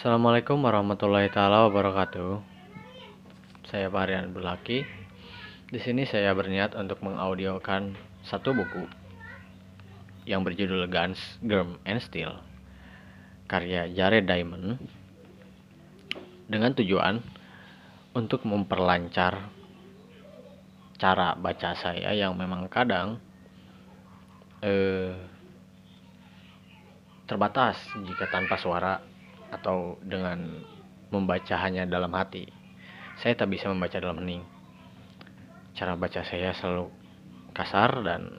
Assalamualaikum warahmatullahi taala wabarakatuh. Saya Varian Bulaki. Di sini saya berniat untuk mengaudiokan satu buku yang berjudul Guns, Germ, and Steel karya Jared Diamond dengan tujuan untuk memperlancar cara baca saya yang memang kadang eh, terbatas jika tanpa suara atau dengan membaca hanya dalam hati. Saya tak bisa membaca dalam hening. Cara baca saya selalu kasar dan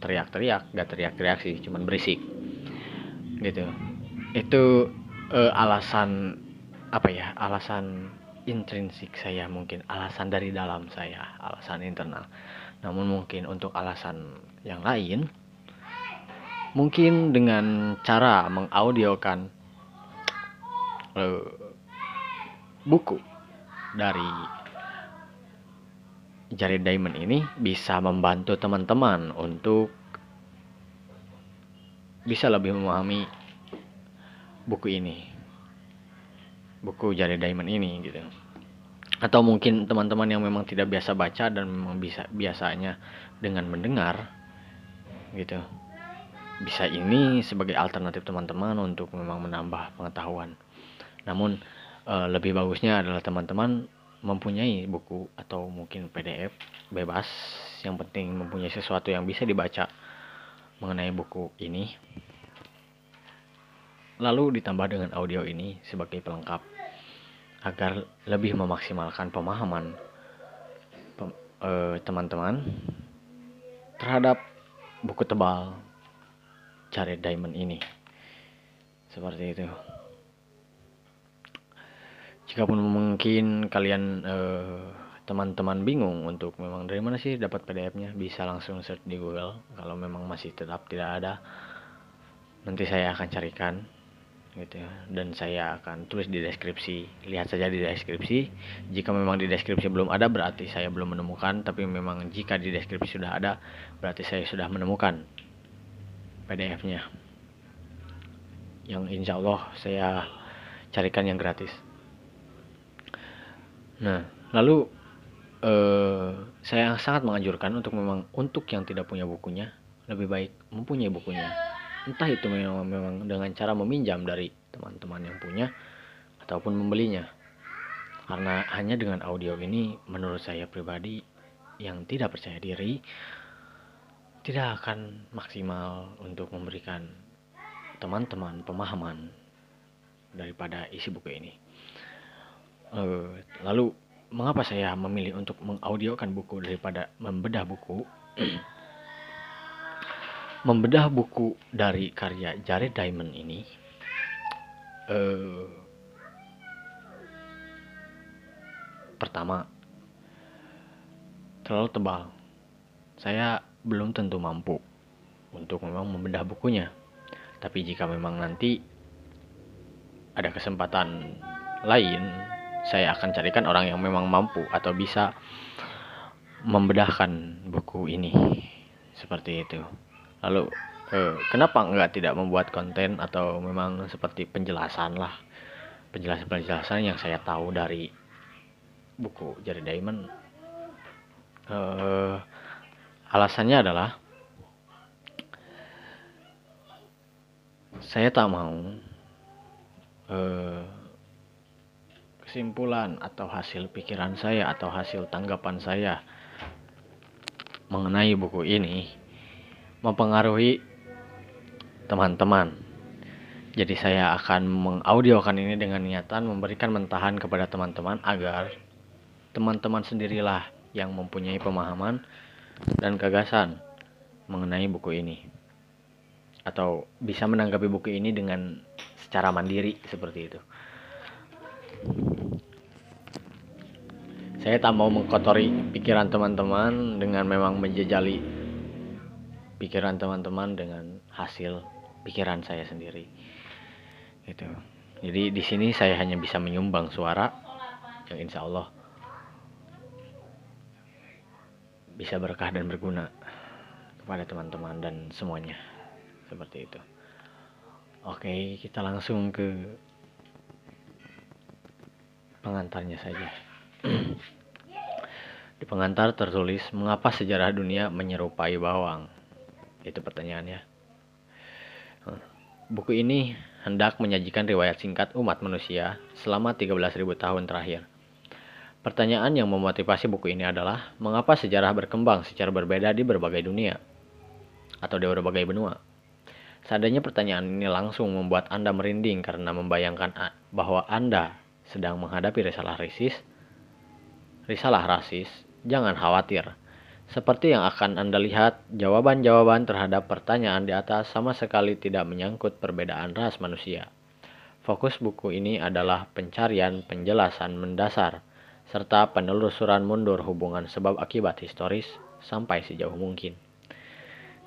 teriak-teriak, gak teriak-teriak sih, cuman berisik. Gitu. Itu uh, alasan apa ya? Alasan intrinsik saya mungkin, alasan dari dalam saya, alasan internal. Namun mungkin untuk alasan yang lain mungkin dengan cara mengaudiokan uh, buku. Dari Jari Diamond ini bisa membantu teman-teman untuk bisa lebih memahami buku ini. Buku Jari Diamond ini gitu. Atau mungkin teman-teman yang memang tidak biasa baca dan memang bisa biasanya dengan mendengar gitu. Bisa ini sebagai alternatif teman-teman untuk memang menambah pengetahuan namun e, lebih bagusnya adalah teman-teman mempunyai buku atau mungkin PDF bebas. Yang penting mempunyai sesuatu yang bisa dibaca mengenai buku ini. Lalu ditambah dengan audio ini sebagai pelengkap agar lebih memaksimalkan pemahaman e, teman-teman terhadap buku tebal Jared Diamond ini. Seperti itu. Jikapun mungkin kalian uh, teman-teman bingung untuk memang dari mana sih dapat PDF-nya, bisa langsung search di Google. Kalau memang masih tetap tidak ada, nanti saya akan carikan gitu ya. Dan saya akan tulis di deskripsi. Lihat saja di deskripsi. Jika memang di deskripsi belum ada, berarti saya belum menemukan. Tapi memang jika di deskripsi sudah ada, berarti saya sudah menemukan PDF-nya. Yang insya Allah saya carikan yang gratis. Nah, lalu eh, saya sangat menganjurkan untuk memang untuk yang tidak punya bukunya lebih baik mempunyai bukunya. Entah itu memang memang dengan cara meminjam dari teman-teman yang punya ataupun membelinya. Karena hanya dengan audio ini menurut saya pribadi yang tidak percaya diri tidak akan maksimal untuk memberikan teman-teman pemahaman daripada isi buku ini. Uh, lalu mengapa saya memilih untuk mengaudiokan buku daripada membedah buku? membedah buku dari karya Jared Diamond ini uh, pertama terlalu tebal. Saya belum tentu mampu untuk memang membedah bukunya. Tapi jika memang nanti ada kesempatan lain saya akan carikan orang yang memang mampu atau bisa membedahkan buku ini. Seperti itu. Lalu eh, kenapa enggak tidak membuat konten atau memang seperti penjelasan lah. Penjelasan-penjelasan yang saya tahu dari buku Jari Diamond. Eh, alasannya adalah saya tak mau eh, kesimpulan atau hasil pikiran saya atau hasil tanggapan saya mengenai buku ini mempengaruhi teman-teman. Jadi saya akan mengaudiokan ini dengan niatan memberikan mentahan kepada teman-teman agar teman-teman sendirilah yang mempunyai pemahaman dan gagasan mengenai buku ini. Atau bisa menanggapi buku ini dengan secara mandiri seperti itu. Saya tak mau mengkotori pikiran teman-teman dengan memang menjejali pikiran teman-teman dengan hasil pikiran saya sendiri. Gitu. Jadi di sini saya hanya bisa menyumbang suara yang insya Allah bisa berkah dan berguna kepada teman-teman dan semuanya seperti itu. Oke, kita langsung ke pengantarnya saja. Di pengantar tertulis, mengapa sejarah dunia menyerupai bawang? Itu pertanyaannya. Buku ini hendak menyajikan riwayat singkat umat manusia selama 13.000 tahun terakhir. Pertanyaan yang memotivasi buku ini adalah, mengapa sejarah berkembang secara berbeda di berbagai dunia? Atau di berbagai benua? Seandainya pertanyaan ini langsung membuat Anda merinding karena membayangkan bahwa Anda sedang menghadapi risalah rasis, risalah rasis, Jangan khawatir. Seperti yang akan Anda lihat, jawaban-jawaban terhadap pertanyaan di atas sama sekali tidak menyangkut perbedaan ras manusia. Fokus buku ini adalah pencarian penjelasan mendasar serta penelusuran mundur hubungan sebab akibat historis sampai sejauh mungkin.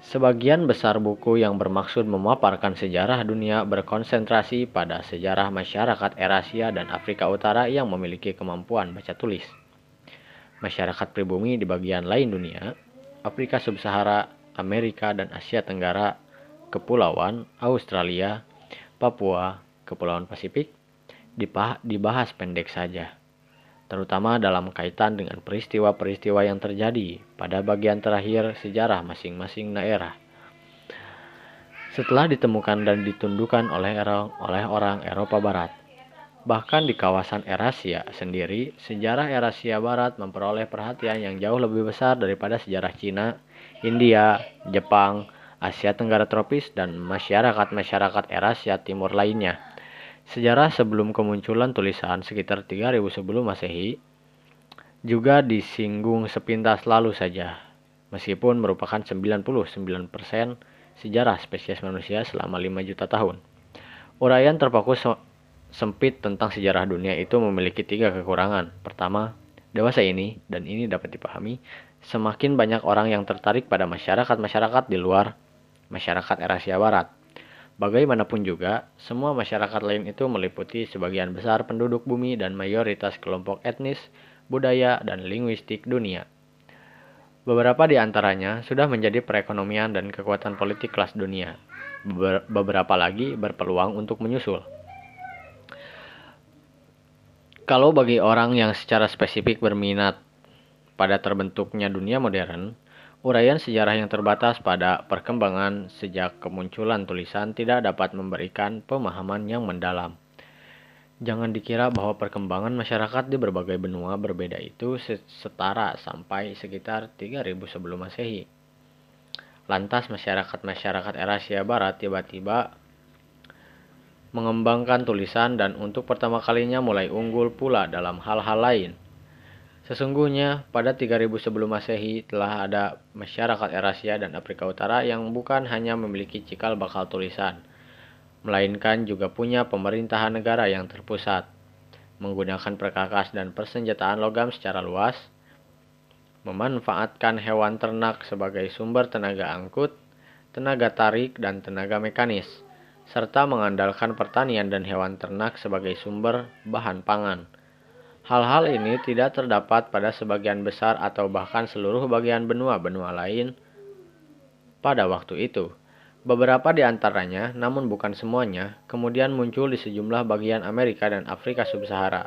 Sebagian besar buku yang bermaksud memaparkan sejarah dunia berkonsentrasi pada sejarah masyarakat Eurasia dan Afrika Utara yang memiliki kemampuan baca tulis masyarakat pribumi di bagian lain dunia, Afrika Sub-Sahara, Amerika dan Asia Tenggara, Kepulauan, Australia, Papua, Kepulauan Pasifik, dibahas pendek saja, terutama dalam kaitan dengan peristiwa-peristiwa yang terjadi pada bagian terakhir sejarah masing-masing daerah. Setelah ditemukan dan ditundukkan oleh oleh orang Eropa Barat, Bahkan di kawasan Eurasia sendiri, sejarah Eurasia Barat memperoleh perhatian yang jauh lebih besar daripada sejarah Cina, India, Jepang, Asia Tenggara tropis, dan masyarakat-masyarakat Eurasia Timur lainnya. Sejarah sebelum kemunculan tulisan sekitar 3000 sebelum Masehi juga disinggung sepintas lalu saja, meskipun merupakan 99% sejarah spesies manusia selama 5 juta tahun. Uraian terfokus sempit tentang sejarah dunia itu memiliki tiga kekurangan. Pertama, dewasa ini, dan ini dapat dipahami, semakin banyak orang yang tertarik pada masyarakat-masyarakat di luar masyarakat Eurasia Barat. Bagaimanapun juga, semua masyarakat lain itu meliputi sebagian besar penduduk bumi dan mayoritas kelompok etnis, budaya, dan linguistik dunia. Beberapa di antaranya sudah menjadi perekonomian dan kekuatan politik kelas dunia. Beberapa lagi berpeluang untuk menyusul. Kalau bagi orang yang secara spesifik berminat pada terbentuknya dunia modern, uraian sejarah yang terbatas pada perkembangan sejak kemunculan tulisan tidak dapat memberikan pemahaman yang mendalam. Jangan dikira bahwa perkembangan masyarakat di berbagai benua berbeda itu setara sampai sekitar 3000 sebelum Masehi. Lantas masyarakat-masyarakat Eurasia Barat tiba-tiba mengembangkan tulisan dan untuk pertama kalinya mulai unggul pula dalam hal-hal lain. Sesungguhnya pada 3000 sebelum Masehi telah ada masyarakat Eurasia dan Afrika Utara yang bukan hanya memiliki cikal bakal tulisan, melainkan juga punya pemerintahan negara yang terpusat, menggunakan perkakas dan persenjataan logam secara luas, memanfaatkan hewan ternak sebagai sumber tenaga angkut, tenaga tarik, dan tenaga mekanis serta mengandalkan pertanian dan hewan ternak sebagai sumber bahan pangan. Hal-hal ini tidak terdapat pada sebagian besar atau bahkan seluruh bagian benua-benua lain pada waktu itu. Beberapa di antaranya, namun bukan semuanya, kemudian muncul di sejumlah bagian Amerika dan Afrika Sub-Sahara,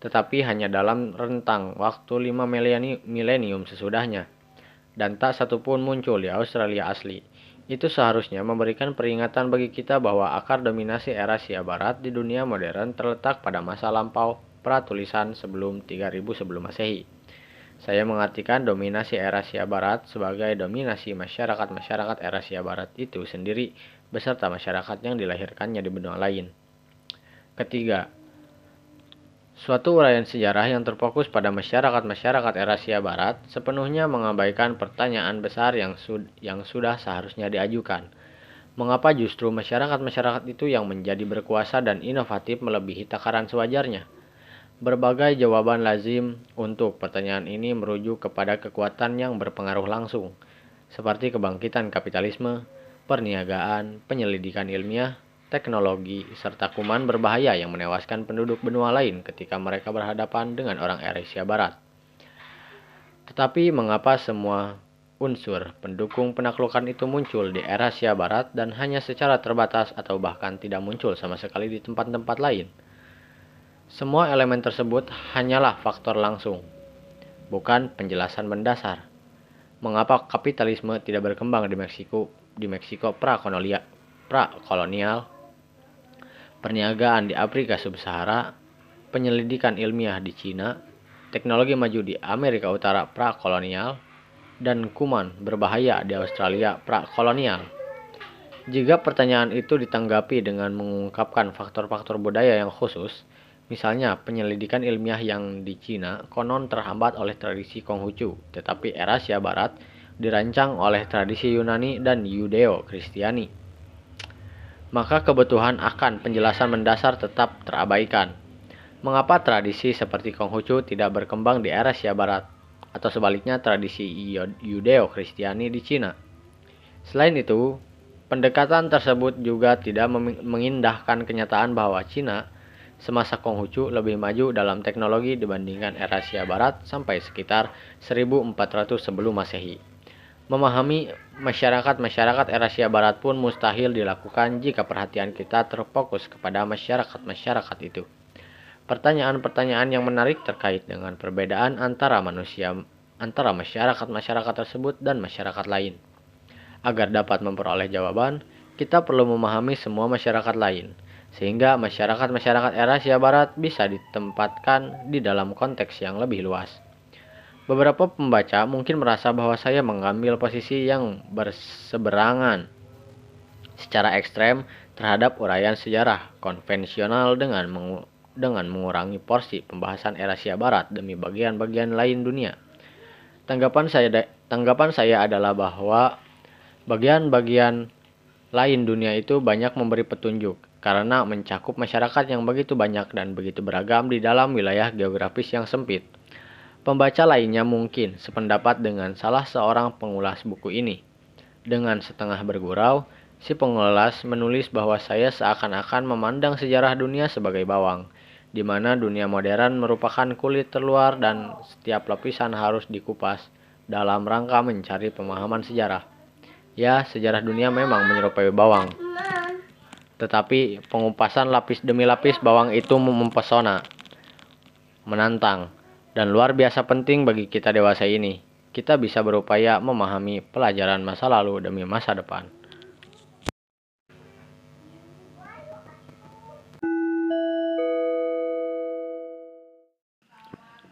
tetapi hanya dalam rentang waktu 5 milenium sesudahnya, dan tak satupun muncul di Australia asli. Itu seharusnya memberikan peringatan bagi kita bahwa akar dominasi era Asia Barat di dunia modern terletak pada masa lampau pratulisan sebelum 3000 sebelum Masehi. Saya mengartikan dominasi era Asia Barat sebagai dominasi masyarakat-masyarakat era Asia Barat itu sendiri beserta masyarakat yang dilahirkannya di benua lain. Ketiga, Suatu uraian sejarah yang terfokus pada masyarakat-masyarakat Eurasia Barat sepenuhnya mengabaikan pertanyaan besar yang, sud yang sudah seharusnya diajukan. Mengapa justru masyarakat-masyarakat itu yang menjadi berkuasa dan inovatif melebihi takaran sewajarnya? Berbagai jawaban lazim untuk pertanyaan ini merujuk kepada kekuatan yang berpengaruh langsung, seperti kebangkitan kapitalisme, perniagaan, penyelidikan ilmiah, teknologi, serta kuman berbahaya yang menewaskan penduduk benua lain ketika mereka berhadapan dengan orang Eurasia Barat. Tetapi mengapa semua unsur pendukung penaklukan itu muncul di Eurasia Barat dan hanya secara terbatas atau bahkan tidak muncul sama sekali di tempat-tempat lain? Semua elemen tersebut hanyalah faktor langsung, bukan penjelasan mendasar. Mengapa kapitalisme tidak berkembang di Meksiko di Meksiko prakolonial, prakolonial, perniagaan di Afrika Sub-Sahara, penyelidikan ilmiah di Cina, teknologi maju di Amerika Utara prakolonial, dan kuman berbahaya di Australia prakolonial. Jika pertanyaan itu ditanggapi dengan mengungkapkan faktor-faktor budaya yang khusus, Misalnya, penyelidikan ilmiah yang di Cina konon terhambat oleh tradisi Konghucu, tetapi Eurasia Barat dirancang oleh tradisi Yunani dan Yudeo-Kristiani. Maka kebutuhan akan penjelasan mendasar tetap terabaikan. Mengapa tradisi seperti Konghucu tidak berkembang di Eurasia Barat, atau sebaliknya tradisi Yudeo-Kristiani di Cina? Selain itu, pendekatan tersebut juga tidak mengindahkan kenyataan bahwa Cina semasa Konghucu lebih maju dalam teknologi dibandingkan Eurasia Barat sampai sekitar 1400 sebelum Masehi. Memahami masyarakat-masyarakat Eurasia Barat pun mustahil dilakukan jika perhatian kita terfokus kepada masyarakat-masyarakat itu. Pertanyaan-pertanyaan yang menarik terkait dengan perbedaan antara manusia antara masyarakat-masyarakat tersebut dan masyarakat lain. Agar dapat memperoleh jawaban, kita perlu memahami semua masyarakat lain, sehingga masyarakat-masyarakat Eurasia Barat bisa ditempatkan di dalam konteks yang lebih luas. Beberapa pembaca mungkin merasa bahwa saya mengambil posisi yang berseberangan secara ekstrem terhadap uraian sejarah konvensional dengan mengu dengan mengurangi porsi pembahasan Eurasia Barat demi bagian-bagian lain dunia. Tanggapan saya tanggapan saya adalah bahwa bagian-bagian lain dunia itu banyak memberi petunjuk karena mencakup masyarakat yang begitu banyak dan begitu beragam di dalam wilayah geografis yang sempit. Pembaca lainnya mungkin sependapat dengan salah seorang pengulas buku ini. Dengan setengah bergurau, si pengulas menulis bahwa saya seakan-akan memandang sejarah dunia sebagai bawang, di mana dunia modern merupakan kulit terluar dan setiap lapisan harus dikupas dalam rangka mencari pemahaman sejarah. Ya, sejarah dunia memang menyerupai bawang. Tetapi pengupasan lapis demi lapis bawang itu mempesona, menantang, dan luar biasa penting bagi kita dewasa ini. Kita bisa berupaya memahami pelajaran masa lalu demi masa depan.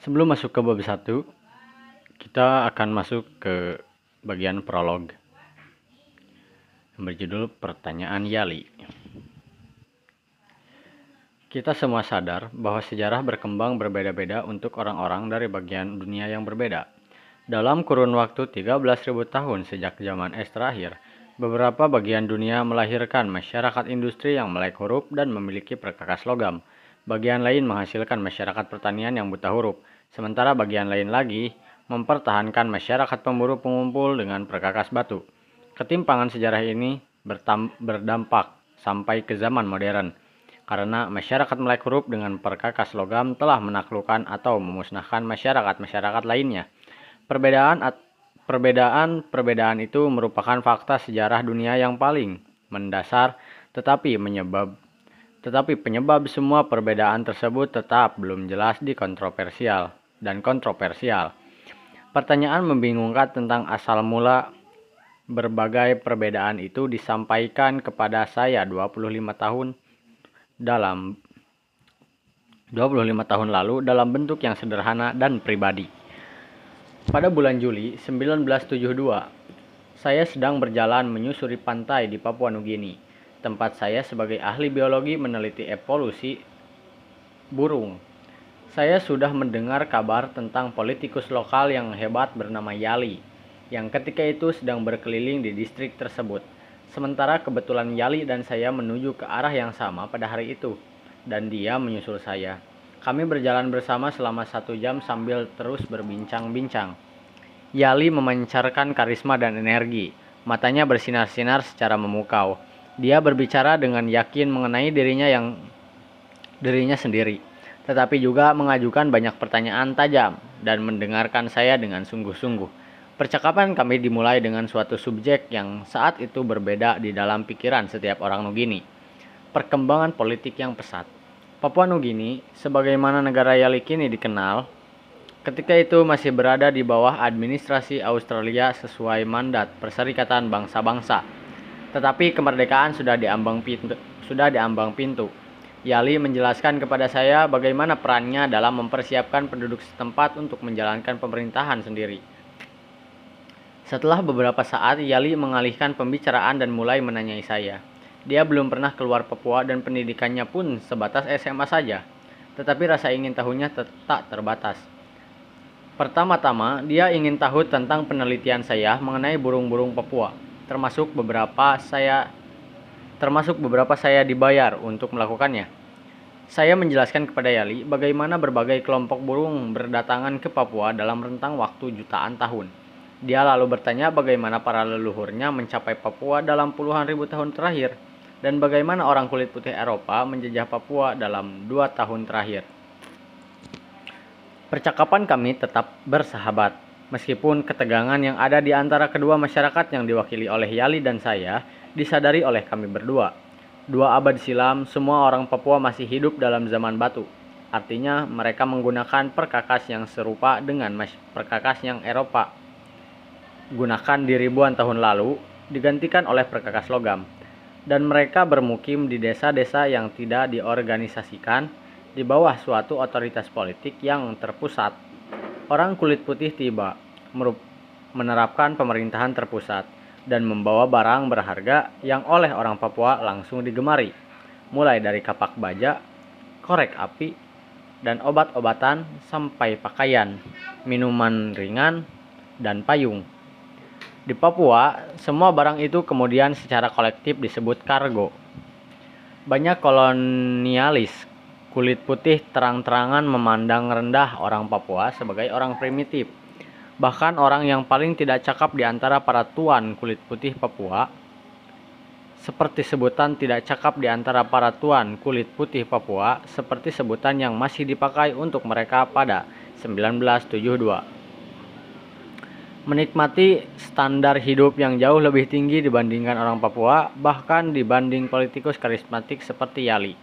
Sebelum masuk ke bab 1, kita akan masuk ke bagian prolog yang berjudul Pertanyaan Yali. Kita semua sadar bahwa sejarah berkembang berbeda-beda untuk orang-orang dari bagian dunia yang berbeda. Dalam kurun waktu 13.000 tahun sejak zaman es terakhir, beberapa bagian dunia melahirkan masyarakat industri yang melek huruf dan memiliki perkakas logam. Bagian lain menghasilkan masyarakat pertanian yang buta huruf, sementara bagian lain lagi mempertahankan masyarakat pemburu pengumpul dengan perkakas batu. Ketimpangan sejarah ini berdampak sampai ke zaman modern karena masyarakat melek huruf dengan perkakas logam telah menaklukkan atau memusnahkan masyarakat-masyarakat lainnya. Perbedaan perbedaan perbedaan itu merupakan fakta sejarah dunia yang paling mendasar tetapi menyebab tetapi penyebab semua perbedaan tersebut tetap belum jelas di kontroversial dan kontroversial. Pertanyaan membingungkan tentang asal mula berbagai perbedaan itu disampaikan kepada saya 25 tahun dalam 25 tahun lalu dalam bentuk yang sederhana dan pribadi. Pada bulan Juli 1972, saya sedang berjalan menyusuri pantai di Papua Nugini. Tempat saya sebagai ahli biologi meneliti evolusi burung. Saya sudah mendengar kabar tentang politikus lokal yang hebat bernama Yali, yang ketika itu sedang berkeliling di distrik tersebut. Sementara kebetulan Yali dan saya menuju ke arah yang sama pada hari itu, dan dia menyusul saya. Kami berjalan bersama selama satu jam sambil terus berbincang-bincang. Yali memancarkan karisma dan energi. Matanya bersinar-sinar secara memukau. Dia berbicara dengan yakin mengenai dirinya yang dirinya sendiri, tetapi juga mengajukan banyak pertanyaan tajam dan mendengarkan saya dengan sungguh-sungguh. Percakapan kami dimulai dengan suatu subjek yang saat itu berbeda di dalam pikiran setiap orang Nugini. Perkembangan politik yang pesat. Papua Nugini, sebagaimana negara Yali kini dikenal, ketika itu masih berada di bawah administrasi Australia sesuai mandat Perserikatan Bangsa-Bangsa. Tetapi kemerdekaan sudah diambang pintu. Sudah diambang pintu. Yali menjelaskan kepada saya bagaimana perannya dalam mempersiapkan penduduk setempat untuk menjalankan pemerintahan sendiri. Setelah beberapa saat, Yali mengalihkan pembicaraan dan mulai menanyai saya. Dia belum pernah keluar Papua dan pendidikannya pun sebatas SMA saja. Tetapi rasa ingin tahunya tak terbatas. Pertama-tama, dia ingin tahu tentang penelitian saya mengenai burung-burung Papua, termasuk beberapa saya termasuk beberapa saya dibayar untuk melakukannya. Saya menjelaskan kepada Yali bagaimana berbagai kelompok burung berdatangan ke Papua dalam rentang waktu jutaan tahun. Dia lalu bertanya bagaimana para leluhurnya mencapai Papua dalam puluhan ribu tahun terakhir dan bagaimana orang kulit putih Eropa menjajah Papua dalam dua tahun terakhir. Percakapan kami tetap bersahabat, meskipun ketegangan yang ada di antara kedua masyarakat yang diwakili oleh Yali dan saya disadari oleh kami berdua. Dua abad silam, semua orang Papua masih hidup dalam zaman batu. Artinya, mereka menggunakan perkakas yang serupa dengan perkakas yang Eropa gunakan di ribuan tahun lalu, digantikan oleh perkakas logam dan mereka bermukim di desa-desa yang tidak diorganisasikan di bawah suatu otoritas politik yang terpusat. Orang kulit putih tiba menerapkan pemerintahan terpusat dan membawa barang berharga yang oleh orang Papua langsung digemari, mulai dari kapak baja, korek api, dan obat-obatan sampai pakaian, minuman ringan, dan payung. Di Papua, semua barang itu kemudian secara kolektif disebut kargo. Banyak kolonialis kulit putih terang-terangan memandang rendah orang Papua sebagai orang primitif. Bahkan orang yang paling tidak cakap di antara para tuan kulit putih Papua, seperti sebutan tidak cakap di antara para tuan kulit putih Papua, seperti sebutan yang masih dipakai untuk mereka pada 1972 menikmati standar hidup yang jauh lebih tinggi dibandingkan orang Papua, bahkan dibanding politikus karismatik seperti Yali.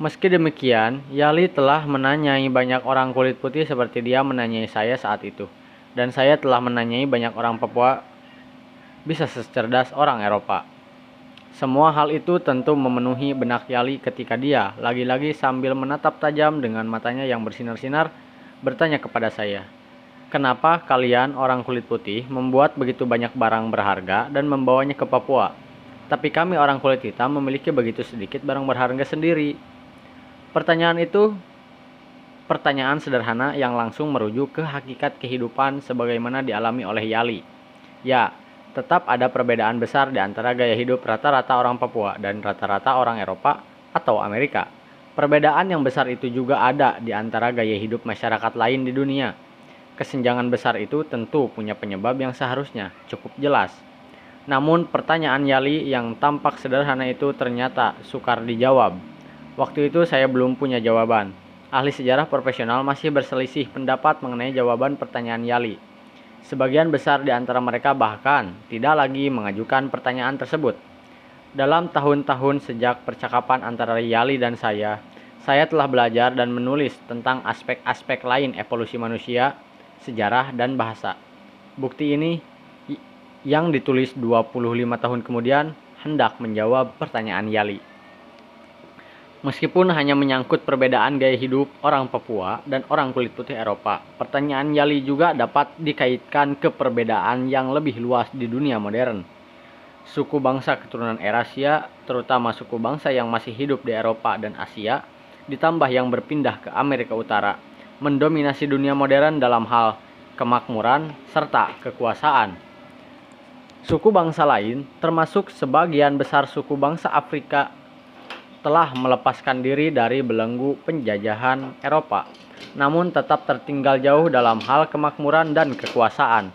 Meski demikian, Yali telah menanyai banyak orang kulit putih seperti dia menanyai saya saat itu. Dan saya telah menanyai banyak orang Papua bisa secerdas orang Eropa. Semua hal itu tentu memenuhi benak Yali ketika dia, lagi-lagi sambil menatap tajam dengan matanya yang bersinar-sinar, bertanya kepada saya, Kenapa kalian orang kulit putih membuat begitu banyak barang berharga dan membawanya ke Papua? Tapi kami orang kulit hitam memiliki begitu sedikit barang berharga sendiri. Pertanyaan itu pertanyaan sederhana yang langsung merujuk ke hakikat kehidupan sebagaimana dialami oleh Yali. Ya, tetap ada perbedaan besar di antara gaya hidup rata-rata orang Papua dan rata-rata orang Eropa atau Amerika. Perbedaan yang besar itu juga ada di antara gaya hidup masyarakat lain di dunia Kesenjangan besar itu tentu punya penyebab yang seharusnya cukup jelas. Namun pertanyaan Yali yang tampak sederhana itu ternyata sukar dijawab. Waktu itu saya belum punya jawaban. Ahli sejarah profesional masih berselisih pendapat mengenai jawaban pertanyaan Yali. Sebagian besar di antara mereka bahkan tidak lagi mengajukan pertanyaan tersebut. Dalam tahun-tahun sejak percakapan antara Yali dan saya, saya telah belajar dan menulis tentang aspek-aspek lain evolusi manusia sejarah, dan bahasa. Bukti ini yang ditulis 25 tahun kemudian hendak menjawab pertanyaan Yali. Meskipun hanya menyangkut perbedaan gaya hidup orang Papua dan orang kulit putih Eropa, pertanyaan Yali juga dapat dikaitkan ke perbedaan yang lebih luas di dunia modern. Suku bangsa keturunan Eurasia, terutama suku bangsa yang masih hidup di Eropa dan Asia, ditambah yang berpindah ke Amerika Utara, mendominasi dunia modern dalam hal kemakmuran serta kekuasaan. Suku bangsa lain, termasuk sebagian besar suku bangsa Afrika, telah melepaskan diri dari belenggu penjajahan Eropa, namun tetap tertinggal jauh dalam hal kemakmuran dan kekuasaan.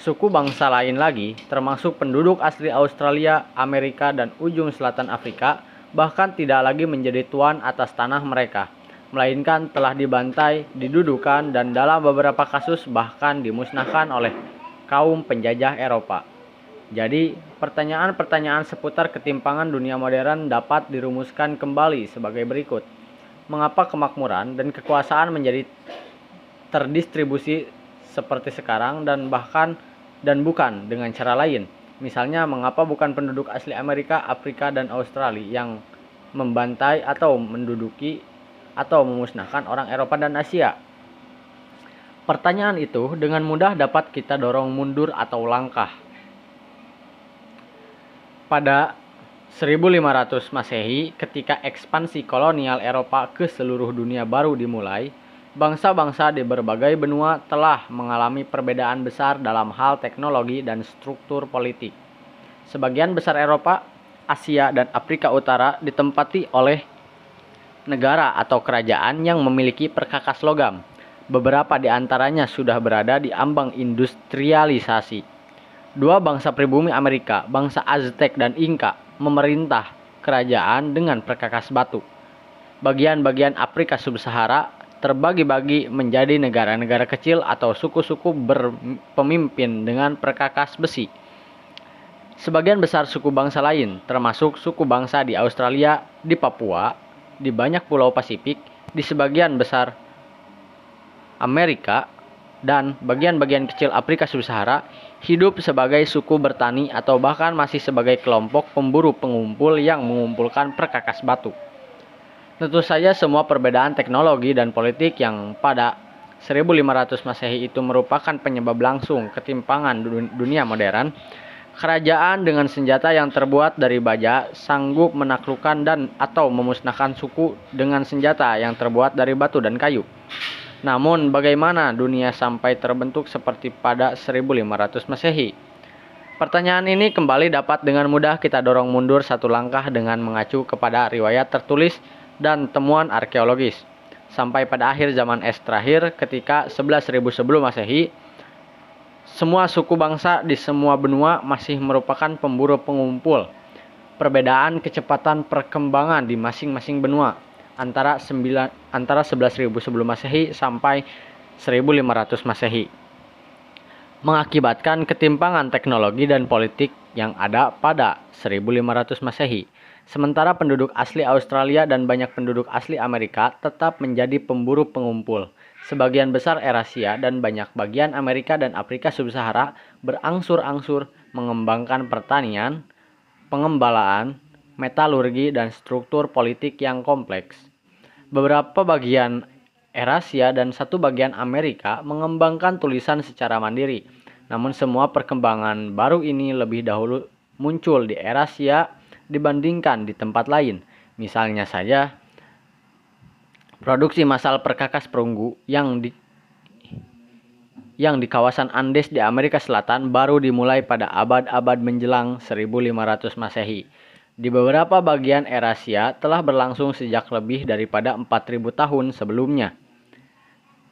Suku bangsa lain lagi, termasuk penduduk asli Australia, Amerika, dan ujung selatan Afrika, bahkan tidak lagi menjadi tuan atas tanah mereka melainkan telah dibantai, didudukan, dan dalam beberapa kasus bahkan dimusnahkan oleh kaum penjajah Eropa. Jadi, pertanyaan-pertanyaan seputar ketimpangan dunia modern dapat dirumuskan kembali sebagai berikut. mengapa kemakmuran dan kekuasaan menjadi terdistribusi seperti sekarang dan bahkan dan bukan dengan cara lain. Misalnya, mengapa bukan penduduk asli Amerika, Afrika, dan Australia yang membantai atau menduduki atau memusnahkan orang Eropa dan Asia? Pertanyaan itu dengan mudah dapat kita dorong mundur atau langkah. Pada 1500 Masehi, ketika ekspansi kolonial Eropa ke seluruh dunia baru dimulai, bangsa-bangsa di berbagai benua telah mengalami perbedaan besar dalam hal teknologi dan struktur politik. Sebagian besar Eropa, Asia, dan Afrika Utara ditempati oleh negara atau kerajaan yang memiliki perkakas logam. Beberapa di antaranya sudah berada di ambang industrialisasi. Dua bangsa pribumi Amerika, bangsa Aztec dan Inca, memerintah kerajaan dengan perkakas batu. Bagian-bagian Afrika Sub-Sahara terbagi-bagi menjadi negara-negara kecil atau suku-suku berpemimpin dengan perkakas besi. Sebagian besar suku bangsa lain, termasuk suku bangsa di Australia, di Papua, di banyak pulau Pasifik, di sebagian besar Amerika, dan bagian-bagian kecil Afrika Sub-Sahara, hidup sebagai suku bertani atau bahkan masih sebagai kelompok pemburu pengumpul yang mengumpulkan perkakas batu. Tentu saja semua perbedaan teknologi dan politik yang pada 1500 Masehi itu merupakan penyebab langsung ketimpangan dunia modern. Kerajaan dengan senjata yang terbuat dari baja sanggup menaklukkan dan atau memusnahkan suku dengan senjata yang terbuat dari batu dan kayu. Namun bagaimana dunia sampai terbentuk seperti pada 1500 Masehi? Pertanyaan ini kembali dapat dengan mudah kita dorong mundur satu langkah dengan mengacu kepada riwayat tertulis dan temuan arkeologis. Sampai pada akhir zaman es terakhir ketika 11.000 sebelum Masehi, semua suku bangsa di semua benua masih merupakan pemburu pengumpul. Perbedaan kecepatan perkembangan di masing-masing benua antara 9 antara 11.000 sebelum Masehi sampai 1500 Masehi mengakibatkan ketimpangan teknologi dan politik yang ada pada 1500 Masehi. Sementara penduduk asli Australia dan banyak penduduk asli Amerika tetap menjadi pemburu pengumpul. Sebagian besar Eurasia dan banyak bagian Amerika dan Afrika Sub-Sahara berangsur-angsur mengembangkan pertanian, pengembalaan, metalurgi, dan struktur politik yang kompleks. Beberapa bagian Eurasia dan satu bagian Amerika mengembangkan tulisan secara mandiri. Namun semua perkembangan baru ini lebih dahulu muncul di Eurasia dibandingkan di tempat lain. Misalnya saja, produksi massal perkakas perunggu yang di yang di kawasan Andes di Amerika Selatan baru dimulai pada abad-abad menjelang 1500 Masehi. Di beberapa bagian Eurasia telah berlangsung sejak lebih daripada 4000 tahun sebelumnya.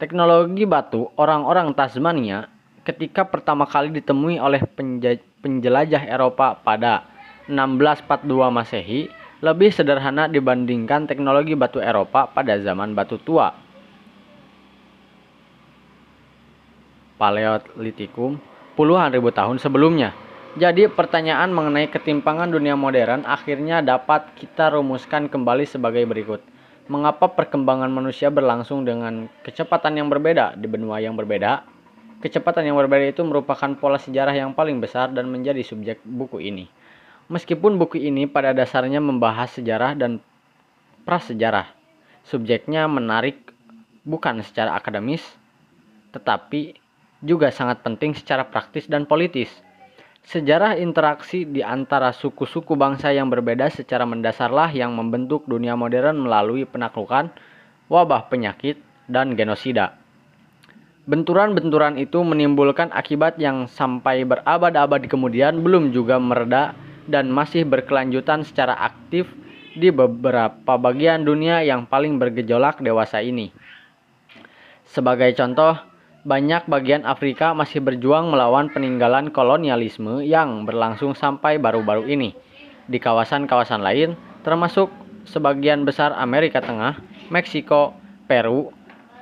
Teknologi batu orang-orang Tasmania ketika pertama kali ditemui oleh penjelajah Eropa pada 1642 Masehi lebih sederhana dibandingkan teknologi batu Eropa pada zaman batu tua. Paleolitikum puluhan ribu tahun sebelumnya. Jadi pertanyaan mengenai ketimpangan dunia modern akhirnya dapat kita rumuskan kembali sebagai berikut. Mengapa perkembangan manusia berlangsung dengan kecepatan yang berbeda di benua yang berbeda? Kecepatan yang berbeda itu merupakan pola sejarah yang paling besar dan menjadi subjek buku ini. Meskipun buku ini pada dasarnya membahas sejarah dan prasejarah, subjeknya menarik bukan secara akademis, tetapi juga sangat penting secara praktis dan politis. Sejarah interaksi di antara suku-suku bangsa yang berbeda secara mendasarlah yang membentuk dunia modern melalui penaklukan, wabah penyakit, dan genosida. Benturan-benturan itu menimbulkan akibat yang sampai berabad-abad kemudian belum juga mereda dan masih berkelanjutan secara aktif di beberapa bagian dunia yang paling bergejolak dewasa ini. Sebagai contoh, banyak bagian Afrika masih berjuang melawan peninggalan kolonialisme yang berlangsung sampai baru-baru ini. Di kawasan-kawasan lain, termasuk sebagian besar Amerika Tengah, Meksiko, Peru,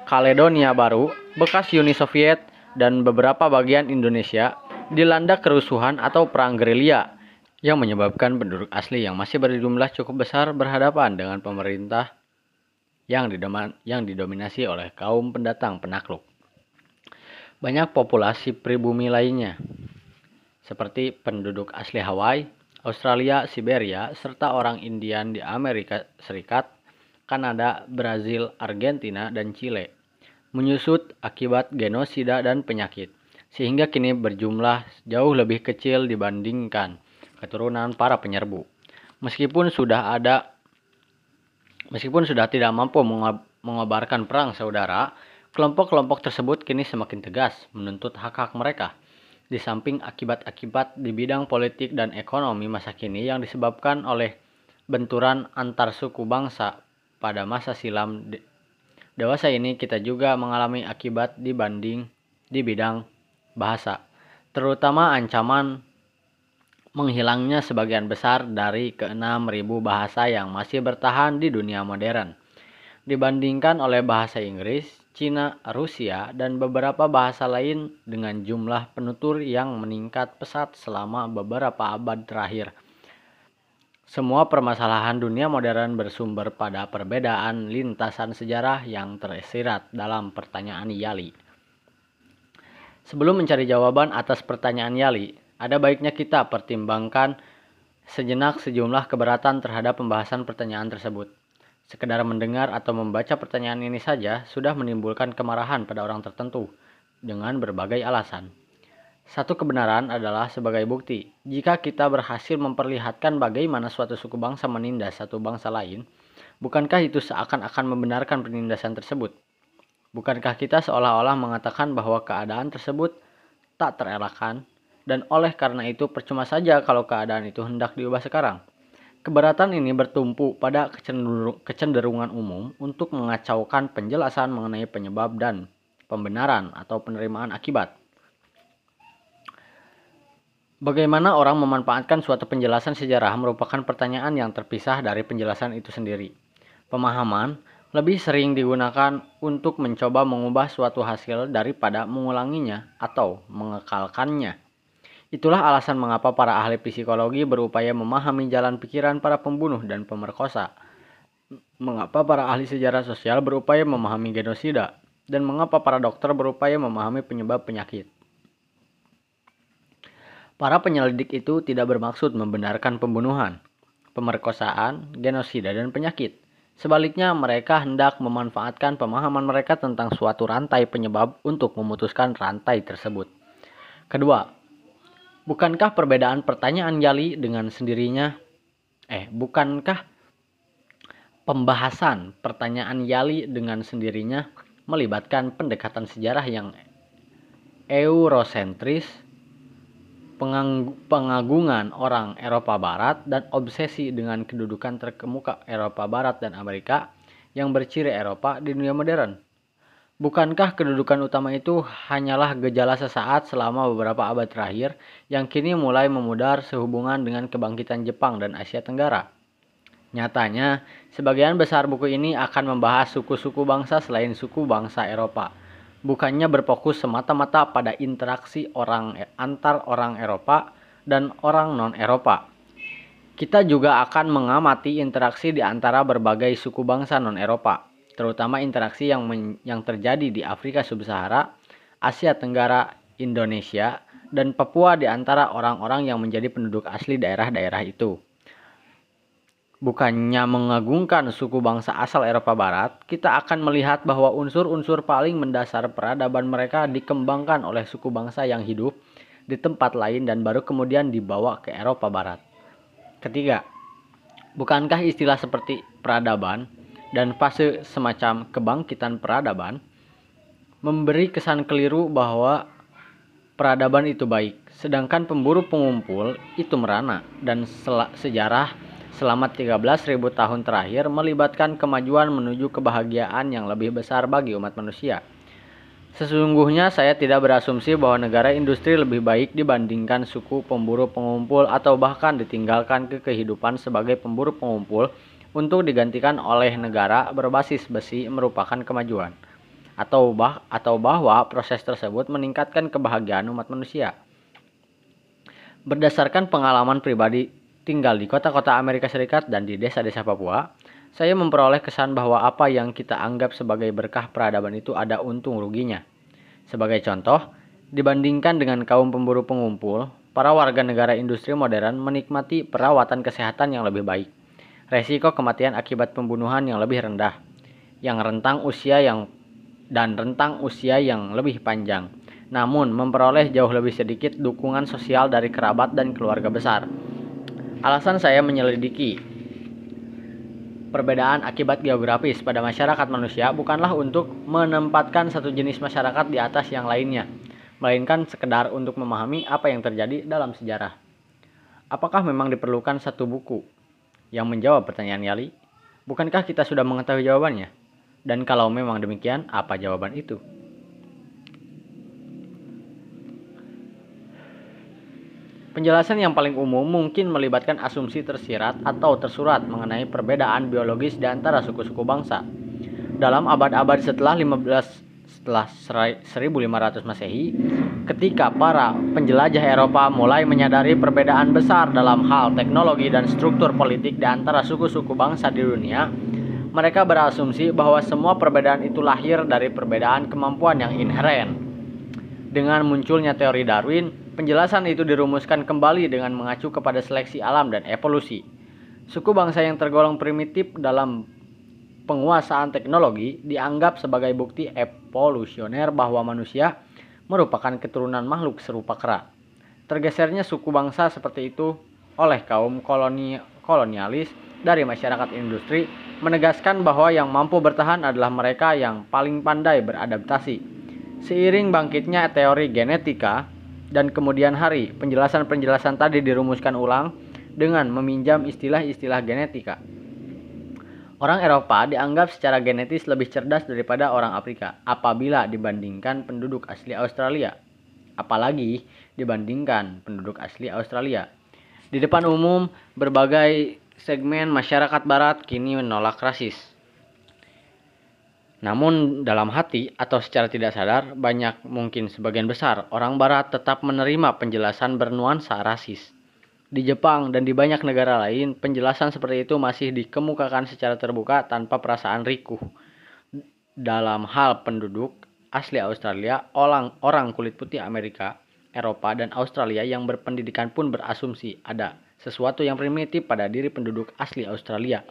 Kaledonia Baru, bekas Uni Soviet, dan beberapa bagian Indonesia, dilanda kerusuhan atau perang gerilya yang menyebabkan penduduk asli yang masih berjumlah cukup besar berhadapan dengan pemerintah yang, yang didominasi oleh kaum pendatang penakluk. Banyak populasi pribumi lainnya, seperti penduduk asli Hawaii, Australia, Siberia, serta orang Indian di Amerika Serikat, Kanada, Brazil, Argentina, dan Chile, menyusut akibat genosida dan penyakit, sehingga kini berjumlah jauh lebih kecil dibandingkan keturunan para penyerbu. Meskipun sudah ada meskipun sudah tidak mampu mengobarkan perang saudara, kelompok-kelompok tersebut kini semakin tegas menuntut hak-hak mereka di samping akibat-akibat di bidang politik dan ekonomi masa kini yang disebabkan oleh benturan antar suku bangsa pada masa silam dewasa ini kita juga mengalami akibat dibanding di bidang bahasa, terutama ancaman menghilangnya sebagian besar dari ke-6000 bahasa yang masih bertahan di dunia modern. Dibandingkan oleh bahasa Inggris, Cina, Rusia, dan beberapa bahasa lain dengan jumlah penutur yang meningkat pesat selama beberapa abad terakhir. Semua permasalahan dunia modern bersumber pada perbedaan lintasan sejarah yang tersirat dalam pertanyaan Yali. Sebelum mencari jawaban atas pertanyaan Yali, ada baiknya kita pertimbangkan sejenak sejumlah keberatan terhadap pembahasan pertanyaan tersebut. Sekedar mendengar atau membaca pertanyaan ini saja sudah menimbulkan kemarahan pada orang tertentu dengan berbagai alasan. Satu kebenaran adalah sebagai bukti. Jika kita berhasil memperlihatkan bagaimana suatu suku bangsa menindas satu bangsa lain, bukankah itu seakan-akan membenarkan penindasan tersebut? Bukankah kita seolah-olah mengatakan bahwa keadaan tersebut tak terelakkan dan oleh karena itu percuma saja kalau keadaan itu hendak diubah sekarang? Keberatan ini bertumpu pada kecenderungan umum untuk mengacaukan penjelasan mengenai penyebab dan pembenaran atau penerimaan akibat. Bagaimana orang memanfaatkan suatu penjelasan sejarah merupakan pertanyaan yang terpisah dari penjelasan itu sendiri. Pemahaman lebih sering digunakan untuk mencoba mengubah suatu hasil daripada mengulanginya atau mengekalkannya. Itulah alasan mengapa para ahli psikologi berupaya memahami jalan pikiran para pembunuh dan pemerkosa. Mengapa para ahli sejarah sosial berupaya memahami genosida dan mengapa para dokter berupaya memahami penyebab penyakit. Para penyelidik itu tidak bermaksud membenarkan pembunuhan, pemerkosaan, genosida, dan penyakit. Sebaliknya, mereka hendak memanfaatkan pemahaman mereka tentang suatu rantai penyebab untuk memutuskan rantai tersebut. Kedua, Bukankah perbedaan pertanyaan Yali dengan sendirinya eh bukankah pembahasan pertanyaan Yali dengan sendirinya melibatkan pendekatan sejarah yang eurosentris, pengagungan orang Eropa Barat dan obsesi dengan kedudukan terkemuka Eropa Barat dan Amerika yang berciri Eropa di dunia modern. Bukankah kedudukan utama itu hanyalah gejala sesaat selama beberapa abad terakhir yang kini mulai memudar sehubungan dengan kebangkitan Jepang dan Asia Tenggara? Nyatanya, sebagian besar buku ini akan membahas suku-suku bangsa selain suku bangsa Eropa. Bukannya berfokus semata-mata pada interaksi orang antar orang Eropa dan orang non-Eropa. Kita juga akan mengamati interaksi di antara berbagai suku bangsa non-Eropa terutama interaksi yang men yang terjadi di Afrika Sub-Sahara, Asia Tenggara, Indonesia, dan Papua di antara orang-orang yang menjadi penduduk asli daerah-daerah itu. Bukannya mengagungkan suku bangsa asal Eropa Barat, kita akan melihat bahwa unsur-unsur paling mendasar peradaban mereka dikembangkan oleh suku bangsa yang hidup di tempat lain dan baru kemudian dibawa ke Eropa Barat. Ketiga, bukankah istilah seperti peradaban dan fase semacam kebangkitan peradaban memberi kesan keliru bahwa peradaban itu baik, sedangkan pemburu pengumpul itu merana dan sel sejarah selama 13.000 tahun terakhir melibatkan kemajuan menuju kebahagiaan yang lebih besar bagi umat manusia. Sesungguhnya saya tidak berasumsi bahwa negara industri lebih baik dibandingkan suku pemburu pengumpul atau bahkan ditinggalkan ke kehidupan sebagai pemburu pengumpul untuk digantikan oleh negara berbasis besi merupakan kemajuan atau bah atau bahwa proses tersebut meningkatkan kebahagiaan umat manusia. Berdasarkan pengalaman pribadi tinggal di kota-kota Amerika Serikat dan di desa-desa Papua, saya memperoleh kesan bahwa apa yang kita anggap sebagai berkah peradaban itu ada untung ruginya. Sebagai contoh, dibandingkan dengan kaum pemburu pengumpul, para warga negara industri modern menikmati perawatan kesehatan yang lebih baik, resiko kematian akibat pembunuhan yang lebih rendah, yang rentang usia yang dan rentang usia yang lebih panjang, namun memperoleh jauh lebih sedikit dukungan sosial dari kerabat dan keluarga besar. Alasan saya menyelidiki perbedaan akibat geografis pada masyarakat manusia bukanlah untuk menempatkan satu jenis masyarakat di atas yang lainnya, melainkan sekedar untuk memahami apa yang terjadi dalam sejarah. Apakah memang diperlukan satu buku yang menjawab pertanyaan Yali? Bukankah kita sudah mengetahui jawabannya? Dan kalau memang demikian, apa jawaban itu? Penjelasan yang paling umum mungkin melibatkan asumsi tersirat atau tersurat mengenai perbedaan biologis di antara suku-suku bangsa. Dalam abad-abad setelah 15 setelah 1500 Masehi, ketika para penjelajah Eropa mulai menyadari perbedaan besar dalam hal teknologi dan struktur politik di antara suku-suku bangsa di dunia, mereka berasumsi bahwa semua perbedaan itu lahir dari perbedaan kemampuan yang inheren. Dengan munculnya teori Darwin, penjelasan itu dirumuskan kembali dengan mengacu kepada seleksi alam dan evolusi. Suku bangsa yang tergolong primitif dalam penguasaan teknologi dianggap sebagai bukti evolusioner bahwa manusia merupakan keturunan makhluk serupa kera. Tergesernya suku bangsa seperti itu oleh kaum koloni kolonialis dari masyarakat industri menegaskan bahwa yang mampu bertahan adalah mereka yang paling pandai beradaptasi. Seiring bangkitnya teori genetika dan kemudian hari, penjelasan-penjelasan tadi dirumuskan ulang dengan meminjam istilah-istilah genetika. Orang Eropa dianggap secara genetis lebih cerdas daripada orang Afrika apabila dibandingkan penduduk asli Australia. Apalagi dibandingkan penduduk asli Australia. Di depan umum, berbagai segmen masyarakat barat kini menolak rasis. Namun dalam hati atau secara tidak sadar, banyak mungkin sebagian besar orang barat tetap menerima penjelasan bernuansa rasis. Di Jepang dan di banyak negara lain, penjelasan seperti itu masih dikemukakan secara terbuka tanpa perasaan rikuh. Dalam hal penduduk asli Australia, orang, orang kulit putih Amerika, Eropa, dan Australia yang berpendidikan pun berasumsi ada sesuatu yang primitif pada diri penduduk asli Australia.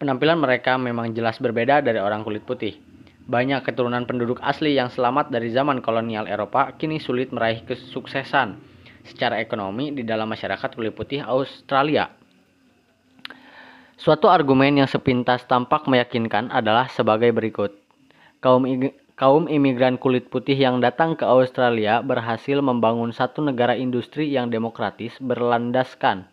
Penampilan mereka memang jelas berbeda dari orang kulit putih. Banyak keturunan penduduk asli yang selamat dari zaman kolonial Eropa kini sulit meraih kesuksesan secara ekonomi di dalam masyarakat kulit putih Australia. Suatu argumen yang sepintas tampak meyakinkan adalah sebagai berikut. Kaum kaum imigran kulit putih yang datang ke Australia berhasil membangun satu negara industri yang demokratis berlandaskan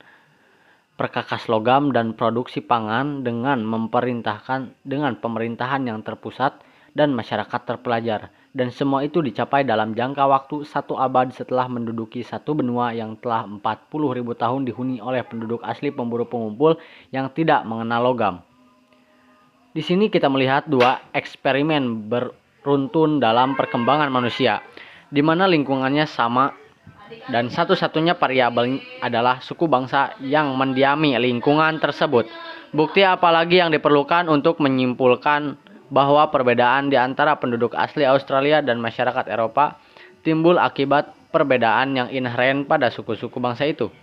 perkakas logam dan produksi pangan dengan memerintahkan dengan pemerintahan yang terpusat dan masyarakat terpelajar dan semua itu dicapai dalam jangka waktu satu abad setelah menduduki satu benua yang telah 40 ribu tahun dihuni oleh penduduk asli pemburu pengumpul yang tidak mengenal logam. Di sini kita melihat dua eksperimen beruntun dalam perkembangan manusia, di mana lingkungannya sama dan satu-satunya variabel adalah suku bangsa yang mendiami lingkungan tersebut. Bukti apalagi yang diperlukan untuk menyimpulkan bahwa perbedaan di antara penduduk asli Australia dan masyarakat Eropa timbul akibat perbedaan yang inheren pada suku-suku bangsa itu.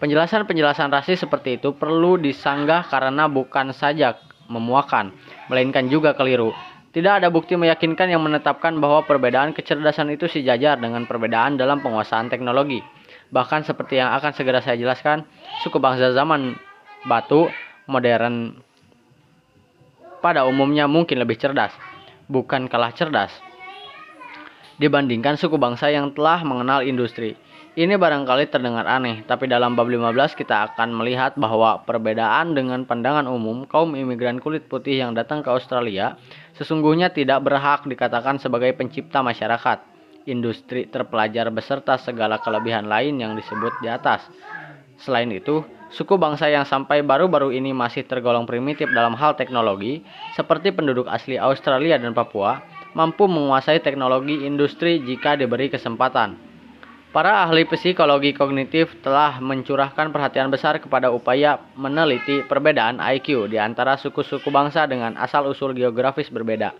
Penjelasan-penjelasan rasis seperti itu perlu disanggah karena bukan saja memuakan, melainkan juga keliru. Tidak ada bukti meyakinkan yang menetapkan bahwa perbedaan kecerdasan itu sejajar dengan perbedaan dalam penguasaan teknologi. Bahkan seperti yang akan segera saya jelaskan, suku bangsa zaman batu modern pada umumnya mungkin lebih cerdas, bukan kalah cerdas, dibandingkan suku bangsa yang telah mengenal industri. Ini barangkali terdengar aneh, tapi dalam bab 15 kita akan melihat bahwa perbedaan dengan pandangan umum kaum imigran kulit putih yang datang ke Australia sesungguhnya tidak berhak dikatakan sebagai pencipta masyarakat, industri terpelajar beserta segala kelebihan lain yang disebut di atas. Selain itu, Suku bangsa yang sampai baru-baru ini masih tergolong primitif dalam hal teknologi, seperti penduduk asli Australia dan Papua, mampu menguasai teknologi industri jika diberi kesempatan. Para ahli psikologi kognitif telah mencurahkan perhatian besar kepada upaya meneliti perbedaan IQ di antara suku-suku bangsa dengan asal-usul geografis berbeda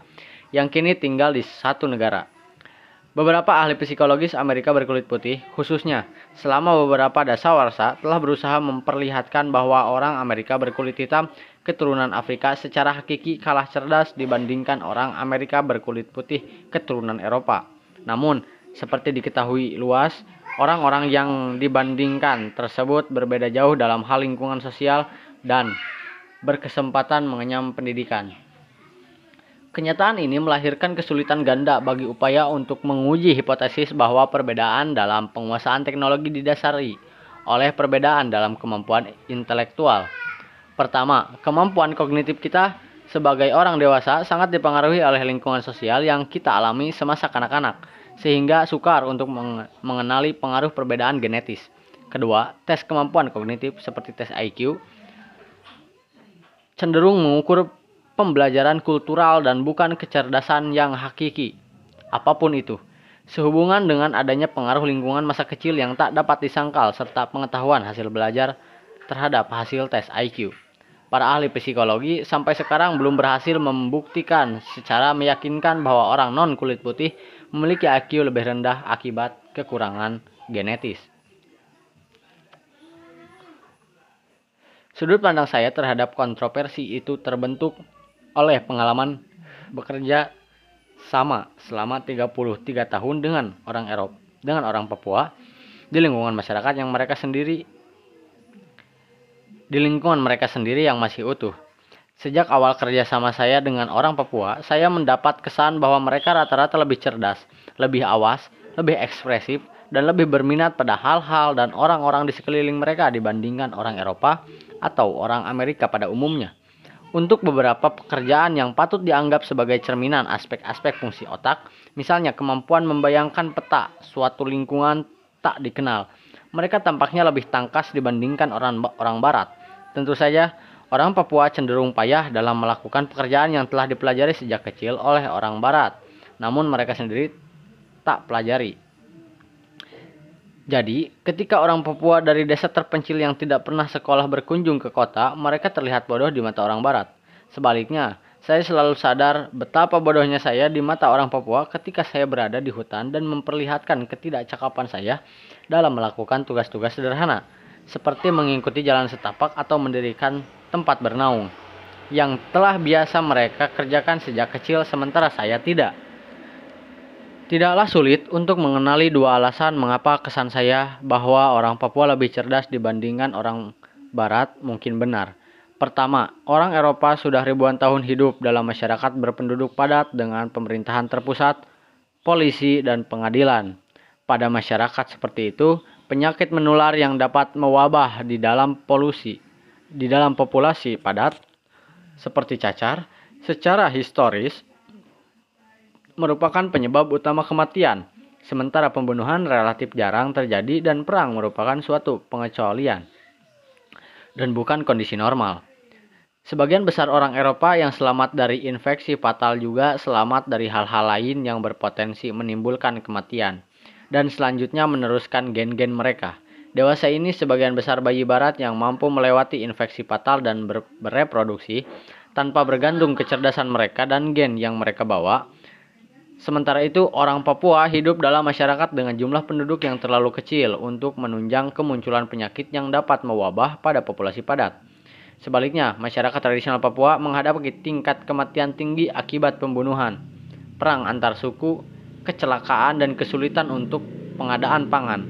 yang kini tinggal di satu negara. Beberapa ahli psikologis Amerika berkulit putih, khususnya selama beberapa dasawarsa, telah berusaha memperlihatkan bahwa orang Amerika berkulit hitam keturunan Afrika secara hakiki kalah cerdas dibandingkan orang Amerika berkulit putih keturunan Eropa. Namun, seperti diketahui luas, orang-orang yang dibandingkan tersebut berbeda jauh dalam hal lingkungan sosial dan berkesempatan mengenyam pendidikan. Kenyataan ini melahirkan kesulitan ganda bagi upaya untuk menguji hipotesis bahwa perbedaan dalam penguasaan teknologi didasari oleh perbedaan dalam kemampuan intelektual. Pertama, kemampuan kognitif kita sebagai orang dewasa sangat dipengaruhi oleh lingkungan sosial yang kita alami semasa kanak-kanak, sehingga sukar untuk mengenali pengaruh perbedaan genetis. Kedua, tes kemampuan kognitif seperti tes IQ cenderung mengukur pembelajaran kultural dan bukan kecerdasan yang hakiki. Apa pun itu, sehubungan dengan adanya pengaruh lingkungan masa kecil yang tak dapat disangkal serta pengetahuan hasil belajar terhadap hasil tes IQ. Para ahli psikologi sampai sekarang belum berhasil membuktikan secara meyakinkan bahwa orang non kulit putih memiliki IQ lebih rendah akibat kekurangan genetis. Sudut pandang saya terhadap kontroversi itu terbentuk oleh pengalaman bekerja sama selama 33 tahun dengan orang Eropa, dengan orang Papua di lingkungan masyarakat yang mereka sendiri di lingkungan mereka sendiri yang masih utuh. Sejak awal kerja sama saya dengan orang Papua, saya mendapat kesan bahwa mereka rata-rata lebih cerdas, lebih awas, lebih ekspresif, dan lebih berminat pada hal-hal dan orang-orang di sekeliling mereka dibandingkan orang Eropa atau orang Amerika pada umumnya. Untuk beberapa pekerjaan yang patut dianggap sebagai cerminan aspek-aspek fungsi otak, misalnya kemampuan membayangkan peta suatu lingkungan tak dikenal, mereka tampaknya lebih tangkas dibandingkan orang orang barat. Tentu saja, orang Papua cenderung payah dalam melakukan pekerjaan yang telah dipelajari sejak kecil oleh orang barat. Namun mereka sendiri tak pelajari. Jadi, ketika orang Papua dari desa terpencil yang tidak pernah sekolah berkunjung ke kota, mereka terlihat bodoh di mata orang barat. Sebaliknya, saya selalu sadar betapa bodohnya saya di mata orang Papua ketika saya berada di hutan dan memperlihatkan ketidakcakapan saya dalam melakukan tugas-tugas sederhana, seperti mengikuti jalan setapak atau mendirikan tempat bernaung, yang telah biasa mereka kerjakan sejak kecil sementara saya tidak. Tidaklah sulit untuk mengenali dua alasan mengapa kesan saya bahwa orang Papua lebih cerdas dibandingkan orang Barat mungkin benar. Pertama, orang Eropa sudah ribuan tahun hidup dalam masyarakat berpenduduk padat dengan pemerintahan terpusat, polisi, dan pengadilan. Pada masyarakat seperti itu, penyakit menular yang dapat mewabah di dalam polusi, di dalam populasi padat, seperti cacar, secara historis merupakan penyebab utama kematian, sementara pembunuhan relatif jarang terjadi dan perang merupakan suatu pengecualian dan bukan kondisi normal. Sebagian besar orang Eropa yang selamat dari infeksi fatal juga selamat dari hal-hal lain yang berpotensi menimbulkan kematian, dan selanjutnya meneruskan gen-gen mereka. Dewasa ini sebagian besar bayi barat yang mampu melewati infeksi fatal dan ber bereproduksi tanpa bergantung kecerdasan mereka dan gen yang mereka bawa, Sementara itu, orang Papua hidup dalam masyarakat dengan jumlah penduduk yang terlalu kecil untuk menunjang kemunculan penyakit yang dapat mewabah pada populasi padat. Sebaliknya, masyarakat tradisional Papua menghadapi tingkat kematian tinggi akibat pembunuhan, perang antar suku, kecelakaan, dan kesulitan untuk pengadaan pangan.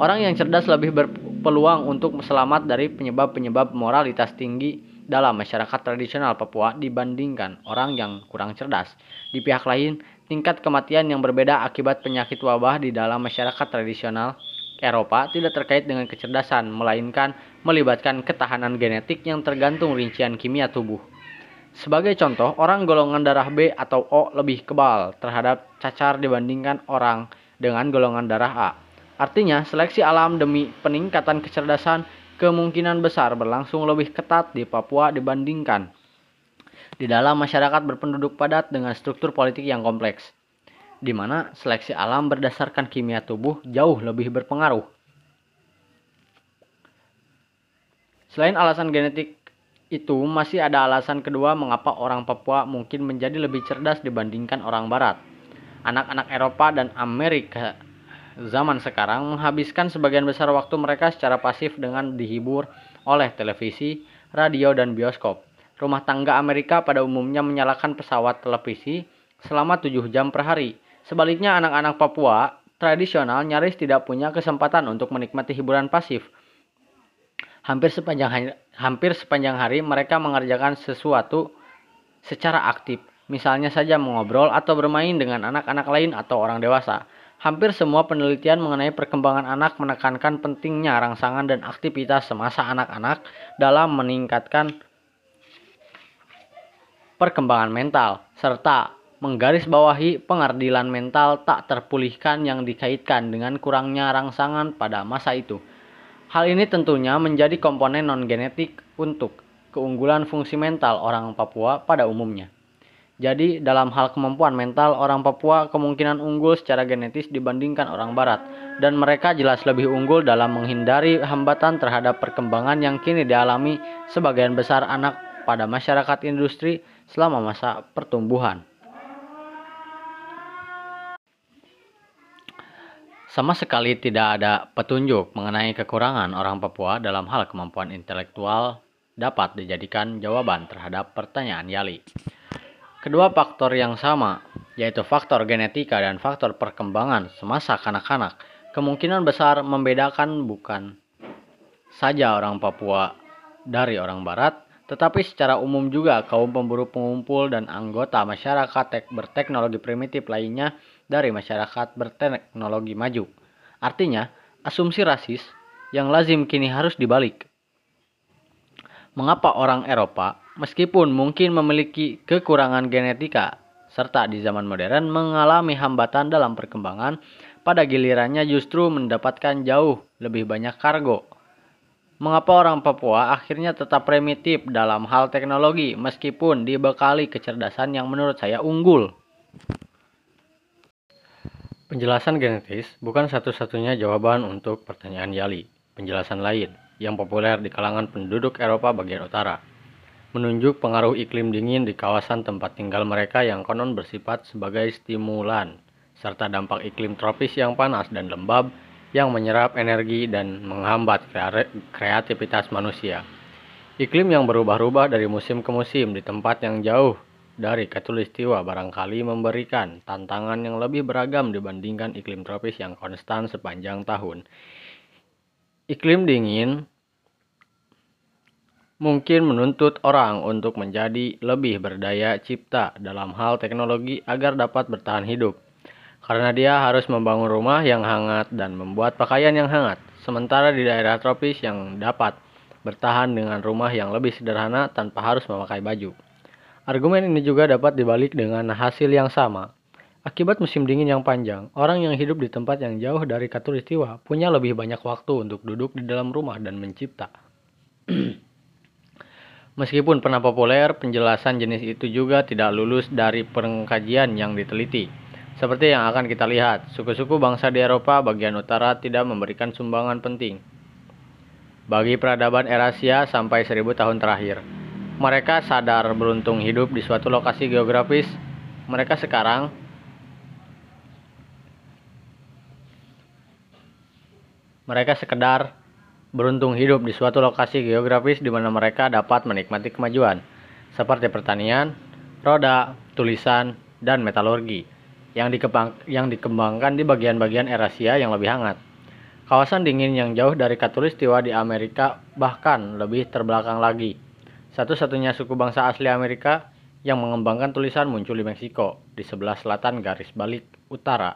Orang yang cerdas lebih berpeluang untuk selamat dari penyebab-penyebab moralitas tinggi dalam masyarakat tradisional Papua dibandingkan orang yang kurang cerdas. Di pihak lain, tingkat kematian yang berbeda akibat penyakit wabah di dalam masyarakat tradisional Eropa tidak terkait dengan kecerdasan, melainkan melibatkan ketahanan genetik yang tergantung rincian kimia tubuh. Sebagai contoh, orang golongan darah B atau O lebih kebal terhadap cacar dibandingkan orang dengan golongan darah A. Artinya, seleksi alam demi peningkatan kecerdasan kemungkinan besar berlangsung lebih ketat di Papua dibandingkan di dalam masyarakat berpenduduk padat dengan struktur politik yang kompleks. di mana seleksi alam berdasarkan kimia tubuh jauh lebih berpengaruh. Selain alasan genetik itu, masih ada alasan kedua mengapa orang Papua mungkin menjadi lebih cerdas dibandingkan orang Barat. Anak-anak Eropa dan Amerika zaman sekarang menghabiskan sebagian besar waktu mereka secara pasif dengan dihibur oleh televisi, radio, dan bioskop. Rumah tangga Amerika pada umumnya menyalakan pesawat televisi selama 7 jam per hari. Sebaliknya anak-anak Papua tradisional nyaris tidak punya kesempatan untuk menikmati hiburan pasif. Hampir sepanjang hari, hampir sepanjang hari mereka mengerjakan sesuatu secara aktif, misalnya saja mengobrol atau bermain dengan anak-anak lain atau orang dewasa. Hampir semua penelitian mengenai perkembangan anak menekankan pentingnya rangsangan dan aktivitas semasa anak-anak dalam meningkatkan perkembangan mental serta menggarisbawahi pengardilan mental tak terpulihkan yang dikaitkan dengan kurangnya rangsangan pada masa itu. Hal ini tentunya menjadi komponen non-genetik untuk keunggulan fungsi mental orang Papua pada umumnya. Jadi, dalam hal kemampuan mental, orang Papua kemungkinan unggul secara genetis dibandingkan orang Barat, dan mereka jelas lebih unggul dalam menghindari hambatan terhadap perkembangan yang kini dialami sebagian besar anak pada masyarakat industri selama masa pertumbuhan. Sama sekali tidak ada petunjuk mengenai kekurangan orang Papua dalam hal kemampuan intelektual dapat dijadikan jawaban terhadap pertanyaan Yali. Kedua faktor yang sama, yaitu faktor genetika dan faktor perkembangan semasa kanak-kanak, kemungkinan besar membedakan bukan saja orang Papua dari orang Barat, tetapi secara umum juga kaum pemburu pengumpul dan anggota masyarakat berteknologi primitif lainnya dari masyarakat berteknologi maju. Artinya, asumsi rasis yang lazim kini harus dibalik. Mengapa orang Eropa, meskipun mungkin memiliki kekurangan genetika, serta di zaman modern mengalami hambatan dalam perkembangan, pada gilirannya justru mendapatkan jauh lebih banyak kargo. Mengapa orang Papua akhirnya tetap primitif dalam hal teknologi meskipun dibekali kecerdasan yang menurut saya unggul? Penjelasan genetis bukan satu-satunya jawaban untuk pertanyaan Yali. Penjelasan lain yang populer di kalangan penduduk Eropa bagian utara menunjuk pengaruh iklim dingin di kawasan tempat tinggal mereka yang konon bersifat sebagai stimulan, serta dampak iklim tropis yang panas dan lembab yang menyerap energi dan menghambat kreativitas manusia. Iklim yang berubah-ubah dari musim ke musim di tempat yang jauh dari katulistiwa barangkali memberikan tantangan yang lebih beragam dibandingkan iklim tropis yang konstan sepanjang tahun. Iklim dingin mungkin menuntut orang untuk menjadi lebih berdaya cipta dalam hal teknologi agar dapat bertahan hidup. Karena dia harus membangun rumah yang hangat dan membuat pakaian yang hangat. Sementara di daerah tropis yang dapat bertahan dengan rumah yang lebih sederhana tanpa harus memakai baju. Argumen ini juga dapat dibalik dengan hasil yang sama. Akibat musim dingin yang panjang, orang yang hidup di tempat yang jauh dari katulistiwa punya lebih banyak waktu untuk duduk di dalam rumah dan mencipta. Meskipun pernah populer, penjelasan jenis itu juga tidak lulus dari pengkajian yang diteliti. Seperti yang akan kita lihat, suku-suku bangsa di Eropa bagian utara tidak memberikan sumbangan penting bagi peradaban Erasia sampai seribu tahun terakhir. Mereka sadar beruntung hidup di suatu lokasi geografis. Mereka sekarang mereka sekedar beruntung hidup di suatu lokasi geografis di mana mereka dapat menikmati kemajuan seperti pertanian, roda, tulisan, dan metalurgi yang, dikembang, yang dikembangkan di bagian-bagian Eurasia yang lebih hangat. Kawasan dingin yang jauh dari katulistiwa di Amerika bahkan lebih terbelakang lagi satu-satunya suku bangsa asli Amerika yang mengembangkan tulisan muncul di Meksiko, di sebelah selatan garis balik utara.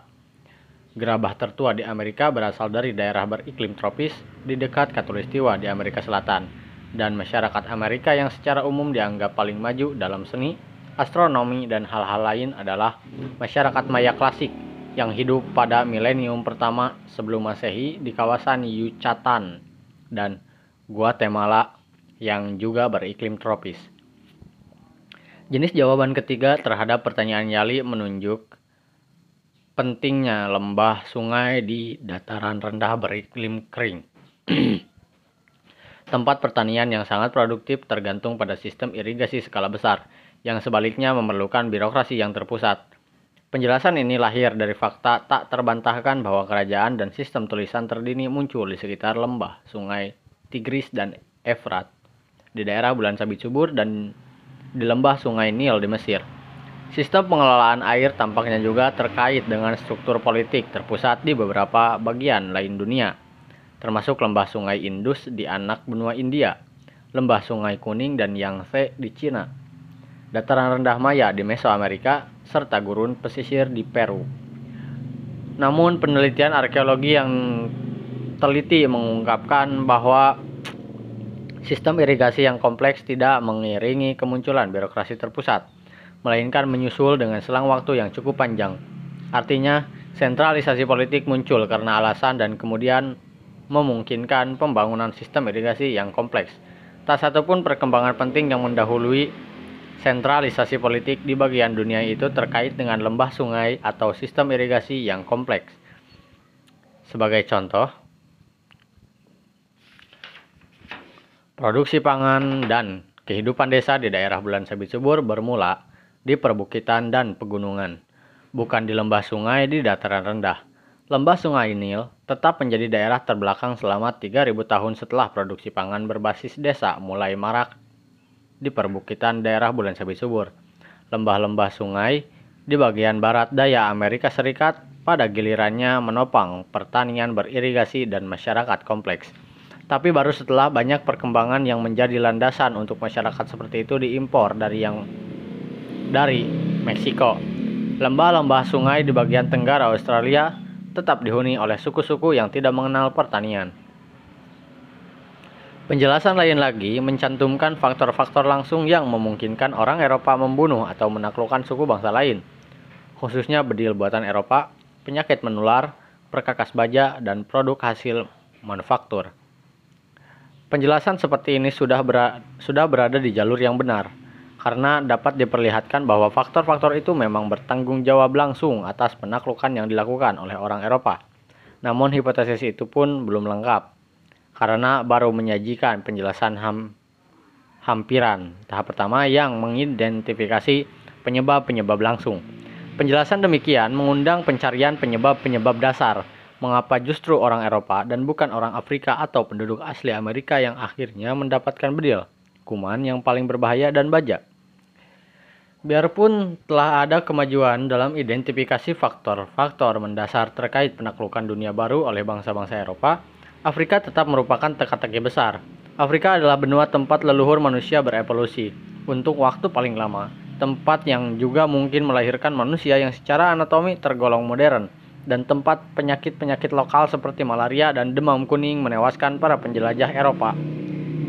Gerabah tertua di Amerika berasal dari daerah beriklim tropis di dekat Katulistiwa di Amerika Selatan, dan masyarakat Amerika yang secara umum dianggap paling maju dalam seni, astronomi, dan hal-hal lain adalah masyarakat Maya klasik yang hidup pada milenium pertama sebelum Masehi di kawasan Yucatan dan Guatemala yang juga beriklim tropis. Jenis jawaban ketiga terhadap pertanyaan Yali menunjuk pentingnya lembah sungai di dataran rendah beriklim kering. Tempat pertanian yang sangat produktif tergantung pada sistem irigasi skala besar, yang sebaliknya memerlukan birokrasi yang terpusat. Penjelasan ini lahir dari fakta tak terbantahkan bahwa kerajaan dan sistem tulisan terdini muncul di sekitar lembah, sungai Tigris dan Efrat, di daerah Bulan Sabit Subur dan di lembah sungai Nil di Mesir. Sistem pengelolaan air tampaknya juga terkait dengan struktur politik terpusat di beberapa bagian lain dunia, termasuk lembah sungai Indus di anak benua India, lembah sungai Kuning dan Yangtze di Cina, dataran rendah Maya di Mesoamerika, serta gurun pesisir di Peru. Namun penelitian arkeologi yang teliti mengungkapkan bahwa sistem irigasi yang kompleks tidak mengiringi kemunculan birokrasi terpusat melainkan menyusul dengan selang waktu yang cukup panjang. Artinya, sentralisasi politik muncul karena alasan dan kemudian memungkinkan pembangunan sistem irigasi yang kompleks. Tak satupun perkembangan penting yang mendahului sentralisasi politik di bagian dunia itu terkait dengan lembah sungai atau sistem irigasi yang kompleks. Sebagai contoh, produksi pangan dan kehidupan desa di daerah Bulan Sabit Subur bermula di perbukitan dan pegunungan, bukan di lembah sungai di dataran rendah. Lembah Sungai Nil tetap menjadi daerah terbelakang selama 3000 tahun setelah produksi pangan berbasis desa mulai marak di perbukitan daerah Bulan Sabit Subur. Lembah-lembah sungai di bagian barat daya Amerika Serikat pada gilirannya menopang pertanian beririgasi dan masyarakat kompleks. Tapi baru setelah banyak perkembangan yang menjadi landasan untuk masyarakat seperti itu diimpor dari yang dari Meksiko. Lembah-lembah sungai di bagian tenggara Australia tetap dihuni oleh suku-suku yang tidak mengenal pertanian. Penjelasan lain lagi mencantumkan faktor-faktor langsung yang memungkinkan orang Eropa membunuh atau menaklukkan suku bangsa lain, khususnya bedil buatan Eropa, penyakit menular, perkakas baja, dan produk hasil manufaktur. Penjelasan seperti ini sudah, berada, sudah berada di jalur yang benar, karena dapat diperlihatkan bahwa faktor-faktor itu memang bertanggung jawab langsung atas penaklukan yang dilakukan oleh orang Eropa. Namun hipotesis itu pun belum lengkap, karena baru menyajikan penjelasan ham, hampiran tahap pertama yang mengidentifikasi penyebab-penyebab langsung. Penjelasan demikian mengundang pencarian penyebab-penyebab dasar, mengapa justru orang Eropa dan bukan orang Afrika atau penduduk asli Amerika yang akhirnya mendapatkan bedil, kuman yang paling berbahaya dan bajak. Biarpun telah ada kemajuan dalam identifikasi faktor-faktor mendasar terkait penaklukan dunia baru oleh bangsa-bangsa Eropa, Afrika tetap merupakan teka-teki besar. Afrika adalah benua tempat leluhur manusia berevolusi untuk waktu paling lama, tempat yang juga mungkin melahirkan manusia yang secara anatomi tergolong modern, dan tempat penyakit-penyakit lokal seperti malaria dan demam kuning menewaskan para penjelajah Eropa.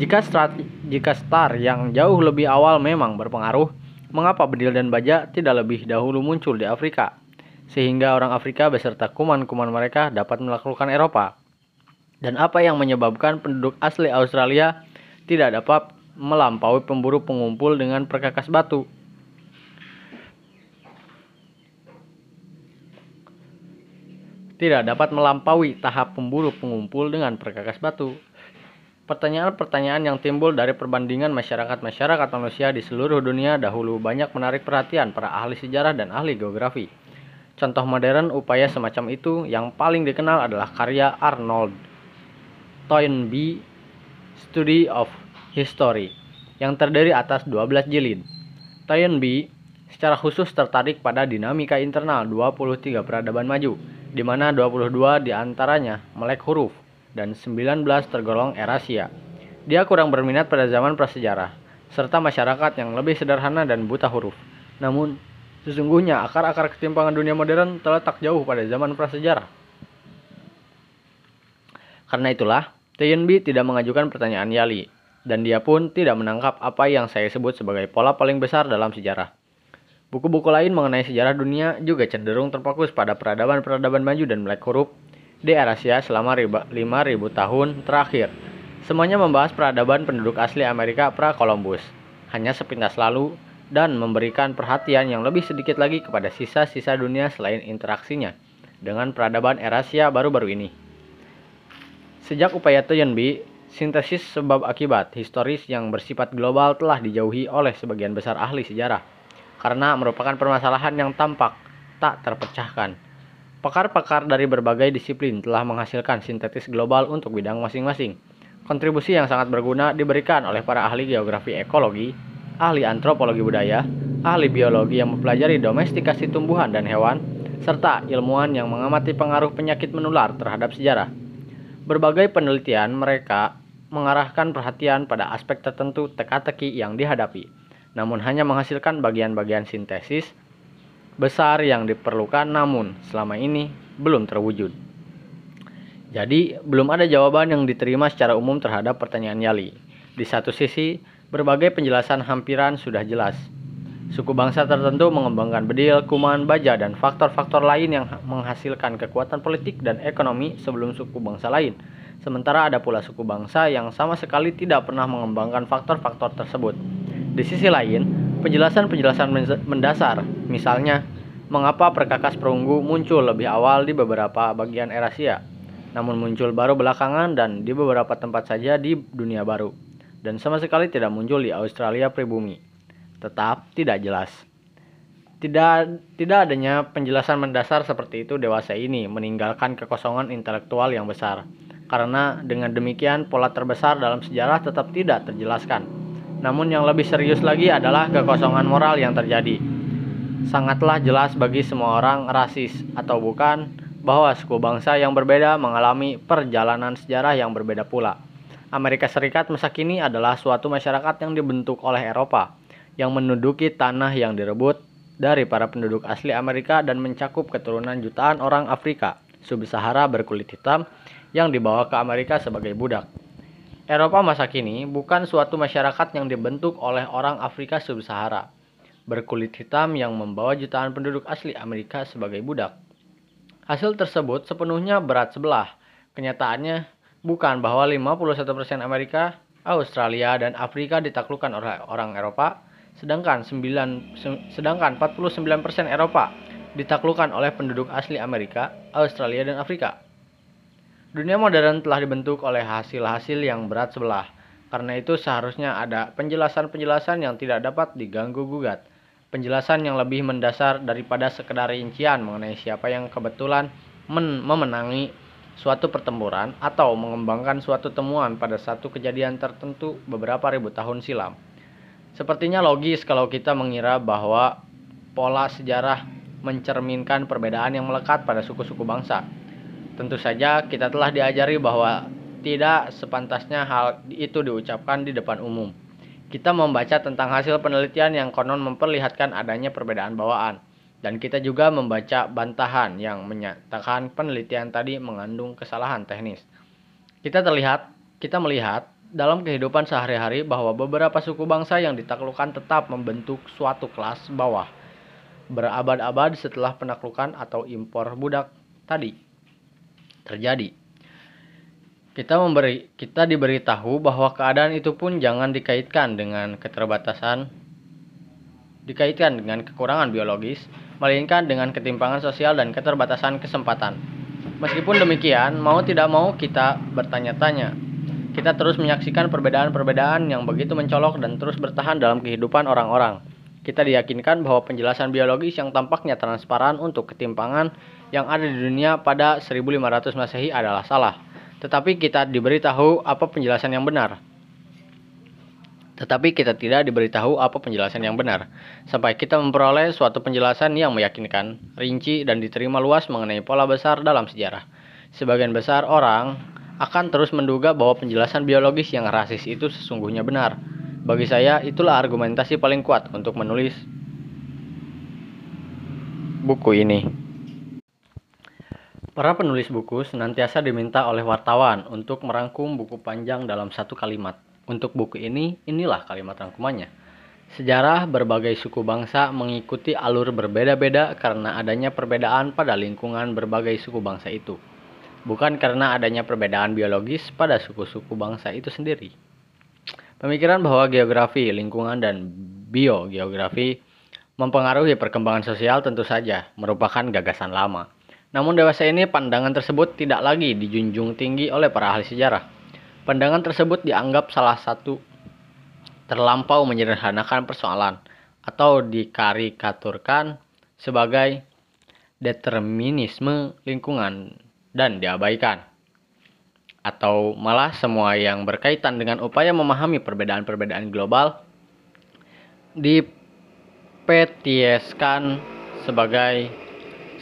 Jika, strat, jika star yang jauh lebih awal memang berpengaruh, mengapa bedil dan baja tidak lebih dahulu muncul di Afrika, sehingga orang Afrika beserta kuman-kuman mereka dapat melakukan Eropa? Dan apa yang menyebabkan penduduk asli Australia tidak dapat melampaui pemburu pengumpul dengan perkakas batu? Tidak dapat melampaui tahap pemburu pengumpul dengan perkakas batu. Pertanyaan-pertanyaan yang timbul dari perbandingan masyarakat-masyarakat manusia di seluruh dunia dahulu banyak menarik perhatian para ahli sejarah dan ahli geografi. Contoh modern upaya semacam itu yang paling dikenal adalah karya Arnold Toynbee Study of History yang terdiri atas 12 jilid. Toynbee secara khusus tertarik pada dinamika internal 23 peradaban maju, di mana 22 di antaranya melek huruf, dan 19 tergolong Erasia. Dia kurang berminat pada zaman prasejarah, serta masyarakat yang lebih sederhana dan buta huruf. Namun, sesungguhnya akar-akar ketimpangan dunia modern terletak jauh pada zaman prasejarah. Karena itulah, Tianbi tidak mengajukan pertanyaan Yali, dan dia pun tidak menangkap apa yang saya sebut sebagai pola paling besar dalam sejarah. Buku-buku lain mengenai sejarah dunia juga cenderung terfokus pada peradaban-peradaban maju dan melek huruf di Eurasia selama 5.000 tahun terakhir. Semuanya membahas peradaban penduduk asli Amerika pra-Columbus. Hanya sepintas lalu, dan memberikan perhatian yang lebih sedikit lagi kepada sisa-sisa dunia selain interaksinya dengan peradaban Erasia baru-baru ini. Sejak upaya Toynbee, sintesis sebab akibat historis yang bersifat global telah dijauhi oleh sebagian besar ahli sejarah karena merupakan permasalahan yang tampak tak terpecahkan. Pakar-pakar dari berbagai disiplin telah menghasilkan sintetis global untuk bidang masing-masing. Kontribusi yang sangat berguna diberikan oleh para ahli geografi ekologi, ahli antropologi budaya, ahli biologi yang mempelajari domestikasi tumbuhan dan hewan, serta ilmuwan yang mengamati pengaruh penyakit menular terhadap sejarah. Berbagai penelitian mereka mengarahkan perhatian pada aspek tertentu teka-teki yang dihadapi, namun hanya menghasilkan bagian-bagian sintesis besar yang diperlukan namun selama ini belum terwujud. Jadi, belum ada jawaban yang diterima secara umum terhadap pertanyaan Yali. Di satu sisi, Berbagai penjelasan hampiran sudah jelas. Suku bangsa tertentu mengembangkan bedil, kuman, baja, dan faktor-faktor lain yang menghasilkan kekuatan politik dan ekonomi sebelum suku bangsa lain. Sementara ada pula suku bangsa yang sama sekali tidak pernah mengembangkan faktor-faktor tersebut. Di sisi lain, penjelasan-penjelasan mendasar, misalnya mengapa perkakas perunggu muncul lebih awal di beberapa bagian Eurasia, namun muncul baru belakangan dan di beberapa tempat saja di dunia baru dan sama sekali tidak muncul di Australia pribumi. Tetap tidak jelas. Tidak tidak adanya penjelasan mendasar seperti itu dewasa ini meninggalkan kekosongan intelektual yang besar. Karena dengan demikian pola terbesar dalam sejarah tetap tidak terjelaskan. Namun yang lebih serius lagi adalah kekosongan moral yang terjadi. Sangatlah jelas bagi semua orang rasis atau bukan bahwa suku bangsa yang berbeda mengalami perjalanan sejarah yang berbeda pula. Amerika Serikat masa kini adalah suatu masyarakat yang dibentuk oleh Eropa, yang menduduki tanah yang direbut dari para penduduk asli Amerika dan mencakup keturunan jutaan orang Afrika sub-Sahara berkulit hitam yang dibawa ke Amerika sebagai budak. Eropa masa kini bukan suatu masyarakat yang dibentuk oleh orang Afrika sub-Sahara berkulit hitam yang membawa jutaan penduduk asli Amerika sebagai budak. Hasil tersebut sepenuhnya berat sebelah. Kenyataannya, bukan bahwa 51% Amerika, Australia, dan Afrika ditaklukkan oleh orang Eropa, sedangkan 9, sedangkan 49% Eropa ditaklukkan oleh penduduk asli Amerika, Australia, dan Afrika. Dunia modern telah dibentuk oleh hasil-hasil yang berat sebelah. Karena itu seharusnya ada penjelasan-penjelasan yang tidak dapat diganggu gugat. Penjelasan yang lebih mendasar daripada sekedar rincian mengenai siapa yang kebetulan memenangi suatu pertempuran atau mengembangkan suatu temuan pada satu kejadian tertentu beberapa ribu tahun silam. Sepertinya logis kalau kita mengira bahwa pola sejarah mencerminkan perbedaan yang melekat pada suku-suku bangsa. Tentu saja kita telah diajari bahwa tidak sepantasnya hal itu diucapkan di depan umum. Kita membaca tentang hasil penelitian yang konon memperlihatkan adanya perbedaan bawaan dan kita juga membaca bantahan yang menyatakan penelitian tadi mengandung kesalahan teknis. Kita terlihat, kita melihat dalam kehidupan sehari-hari bahwa beberapa suku bangsa yang ditaklukkan tetap membentuk suatu kelas bawah berabad-abad setelah penaklukan atau impor budak tadi terjadi. Kita memberi kita diberitahu bahwa keadaan itu pun jangan dikaitkan dengan keterbatasan dikaitkan dengan kekurangan biologis melainkan dengan ketimpangan sosial dan keterbatasan kesempatan. Meskipun demikian, mau tidak mau kita bertanya-tanya. Kita terus menyaksikan perbedaan-perbedaan yang begitu mencolok dan terus bertahan dalam kehidupan orang-orang. Kita diyakinkan bahwa penjelasan biologis yang tampaknya transparan untuk ketimpangan yang ada di dunia pada 1500 Masehi adalah salah. Tetapi kita diberitahu apa penjelasan yang benar. Tetapi kita tidak diberitahu apa penjelasan yang benar, sampai kita memperoleh suatu penjelasan yang meyakinkan, rinci, dan diterima luas mengenai pola besar dalam sejarah. Sebagian besar orang akan terus menduga bahwa penjelasan biologis yang rasis itu sesungguhnya benar. Bagi saya, itulah argumentasi paling kuat untuk menulis buku ini. Para penulis buku senantiasa diminta oleh wartawan untuk merangkum buku panjang dalam satu kalimat. Untuk buku ini, inilah kalimat rangkumannya. Sejarah berbagai suku bangsa mengikuti alur berbeda-beda karena adanya perbedaan pada lingkungan berbagai suku bangsa itu, bukan karena adanya perbedaan biologis pada suku-suku bangsa itu sendiri. Pemikiran bahwa geografi, lingkungan, dan biogeografi mempengaruhi perkembangan sosial tentu saja merupakan gagasan lama. Namun dewasa ini pandangan tersebut tidak lagi dijunjung tinggi oleh para ahli sejarah. Pandangan tersebut dianggap salah satu terlampau menyederhanakan persoalan atau dikarikaturkan sebagai determinisme lingkungan dan diabaikan. Atau malah semua yang berkaitan dengan upaya memahami perbedaan-perbedaan global dipetieskan sebagai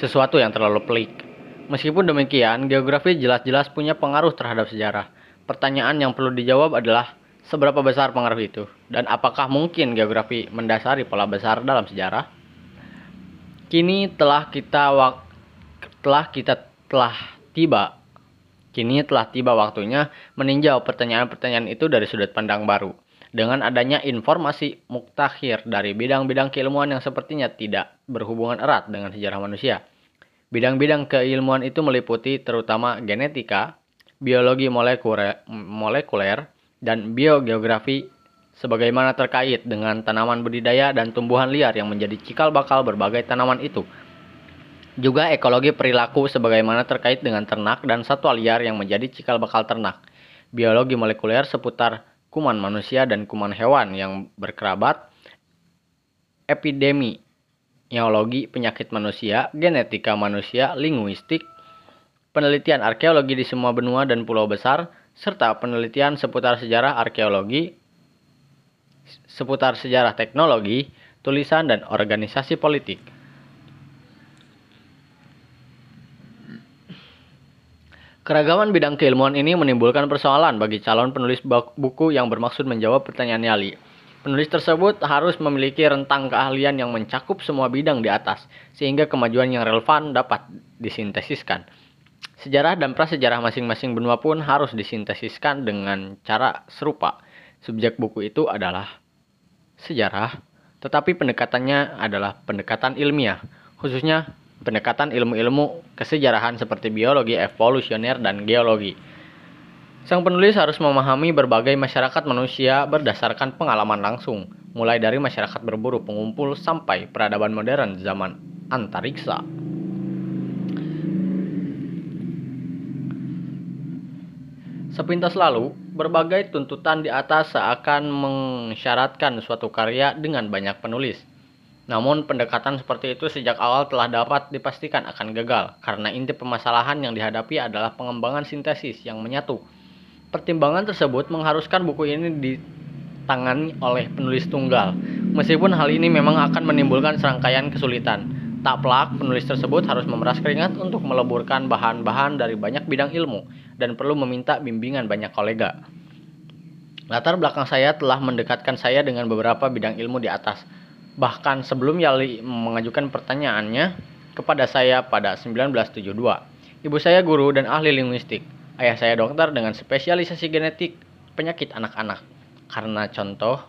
sesuatu yang terlalu pelik. Meskipun demikian, geografi jelas-jelas punya pengaruh terhadap sejarah. Pertanyaan yang perlu dijawab adalah seberapa besar pengaruh itu dan apakah mungkin geografi mendasari pola besar dalam sejarah? Kini telah kita telah kita telah tiba Kini telah tiba waktunya meninjau pertanyaan-pertanyaan itu dari sudut pandang baru. Dengan adanya informasi muktakhir dari bidang-bidang keilmuan yang sepertinya tidak berhubungan erat dengan sejarah manusia. Bidang-bidang keilmuan itu meliputi terutama genetika, biologi molekuler, molekuler dan biogeografi sebagaimana terkait dengan tanaman budidaya dan tumbuhan liar yang menjadi cikal bakal berbagai tanaman itu. Juga ekologi perilaku sebagaimana terkait dengan ternak dan satwa liar yang menjadi cikal bakal ternak. Biologi molekuler seputar kuman manusia dan kuman hewan yang berkerabat. Epidemi neologi penyakit manusia, genetika manusia, linguistik, penelitian arkeologi di semua benua dan pulau besar, serta penelitian seputar sejarah arkeologi, seputar sejarah teknologi, tulisan, dan organisasi politik. Keragaman bidang keilmuan ini menimbulkan persoalan bagi calon penulis buku yang bermaksud menjawab pertanyaan nyali. Penulis tersebut harus memiliki rentang keahlian yang mencakup semua bidang di atas, sehingga kemajuan yang relevan dapat disintesiskan. Sejarah dan prasejarah masing-masing benua pun harus disintesiskan dengan cara serupa. Subjek buku itu adalah sejarah, tetapi pendekatannya adalah pendekatan ilmiah, khususnya pendekatan ilmu-ilmu kesejarahan seperti biologi evolusioner dan geologi. Sang penulis harus memahami berbagai masyarakat manusia berdasarkan pengalaman langsung, mulai dari masyarakat berburu pengumpul sampai peradaban modern zaman antariksa. Sepintas lalu, berbagai tuntutan di atas seakan mensyaratkan suatu karya dengan banyak penulis. Namun pendekatan seperti itu sejak awal telah dapat dipastikan akan gagal karena inti permasalahan yang dihadapi adalah pengembangan sintesis yang menyatu Pertimbangan tersebut mengharuskan buku ini ditangani oleh penulis tunggal. Meskipun hal ini memang akan menimbulkan serangkaian kesulitan. Tak pelak, penulis tersebut harus memeras keringat untuk meleburkan bahan-bahan dari banyak bidang ilmu dan perlu meminta bimbingan banyak kolega. Latar belakang saya telah mendekatkan saya dengan beberapa bidang ilmu di atas. Bahkan sebelum Yali mengajukan pertanyaannya kepada saya pada 1972. Ibu saya guru dan ahli linguistik. Ayah saya dokter dengan spesialisasi genetik penyakit anak-anak. Karena contoh,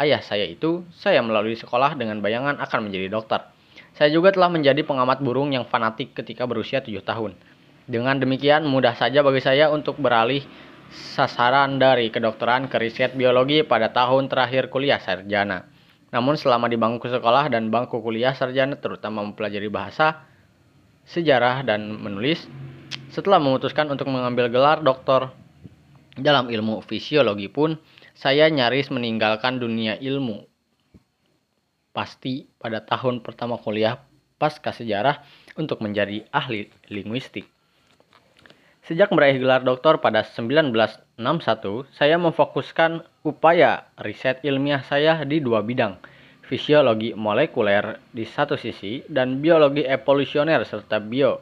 ayah saya itu, saya melalui sekolah dengan bayangan akan menjadi dokter. Saya juga telah menjadi pengamat burung yang fanatik ketika berusia 7 tahun. Dengan demikian, mudah saja bagi saya untuk beralih sasaran dari kedokteran ke riset biologi pada tahun terakhir kuliah sarjana. Namun selama di bangku sekolah dan bangku kuliah sarjana terutama mempelajari bahasa, sejarah, dan menulis, setelah memutuskan untuk mengambil gelar doktor dalam ilmu fisiologi pun, saya nyaris meninggalkan dunia ilmu. Pasti pada tahun pertama kuliah pasca sejarah untuk menjadi ahli linguistik. Sejak meraih gelar doktor pada 1961, saya memfokuskan upaya riset ilmiah saya di dua bidang, fisiologi molekuler di satu sisi dan biologi evolusioner serta bio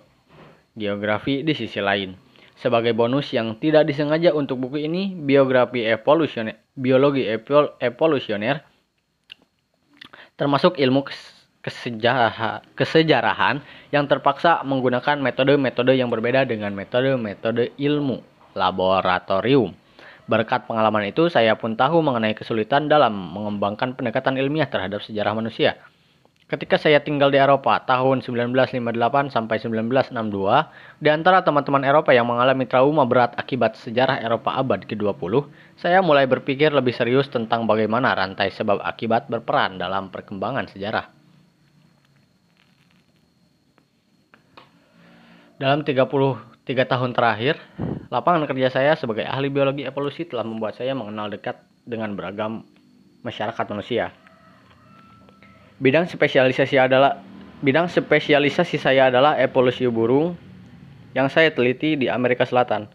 geografi di sisi lain. Sebagai bonus yang tidak disengaja untuk buku ini, biografi evolusioner, biologi evolusioner termasuk ilmu kesejarahan, kesejarahan yang terpaksa menggunakan metode-metode yang berbeda dengan metode-metode ilmu laboratorium. Berkat pengalaman itu, saya pun tahu mengenai kesulitan dalam mengembangkan pendekatan ilmiah terhadap sejarah manusia. Ketika saya tinggal di Eropa tahun 1958 sampai 1962, di antara teman-teman Eropa yang mengalami trauma berat akibat sejarah Eropa abad ke-20, saya mulai berpikir lebih serius tentang bagaimana rantai sebab akibat berperan dalam perkembangan sejarah. Dalam 33 tahun terakhir, lapangan kerja saya sebagai ahli biologi evolusi telah membuat saya mengenal dekat dengan beragam masyarakat manusia Bidang spesialisasi adalah bidang spesialisasi saya adalah evolusi burung yang saya teliti di Amerika Selatan,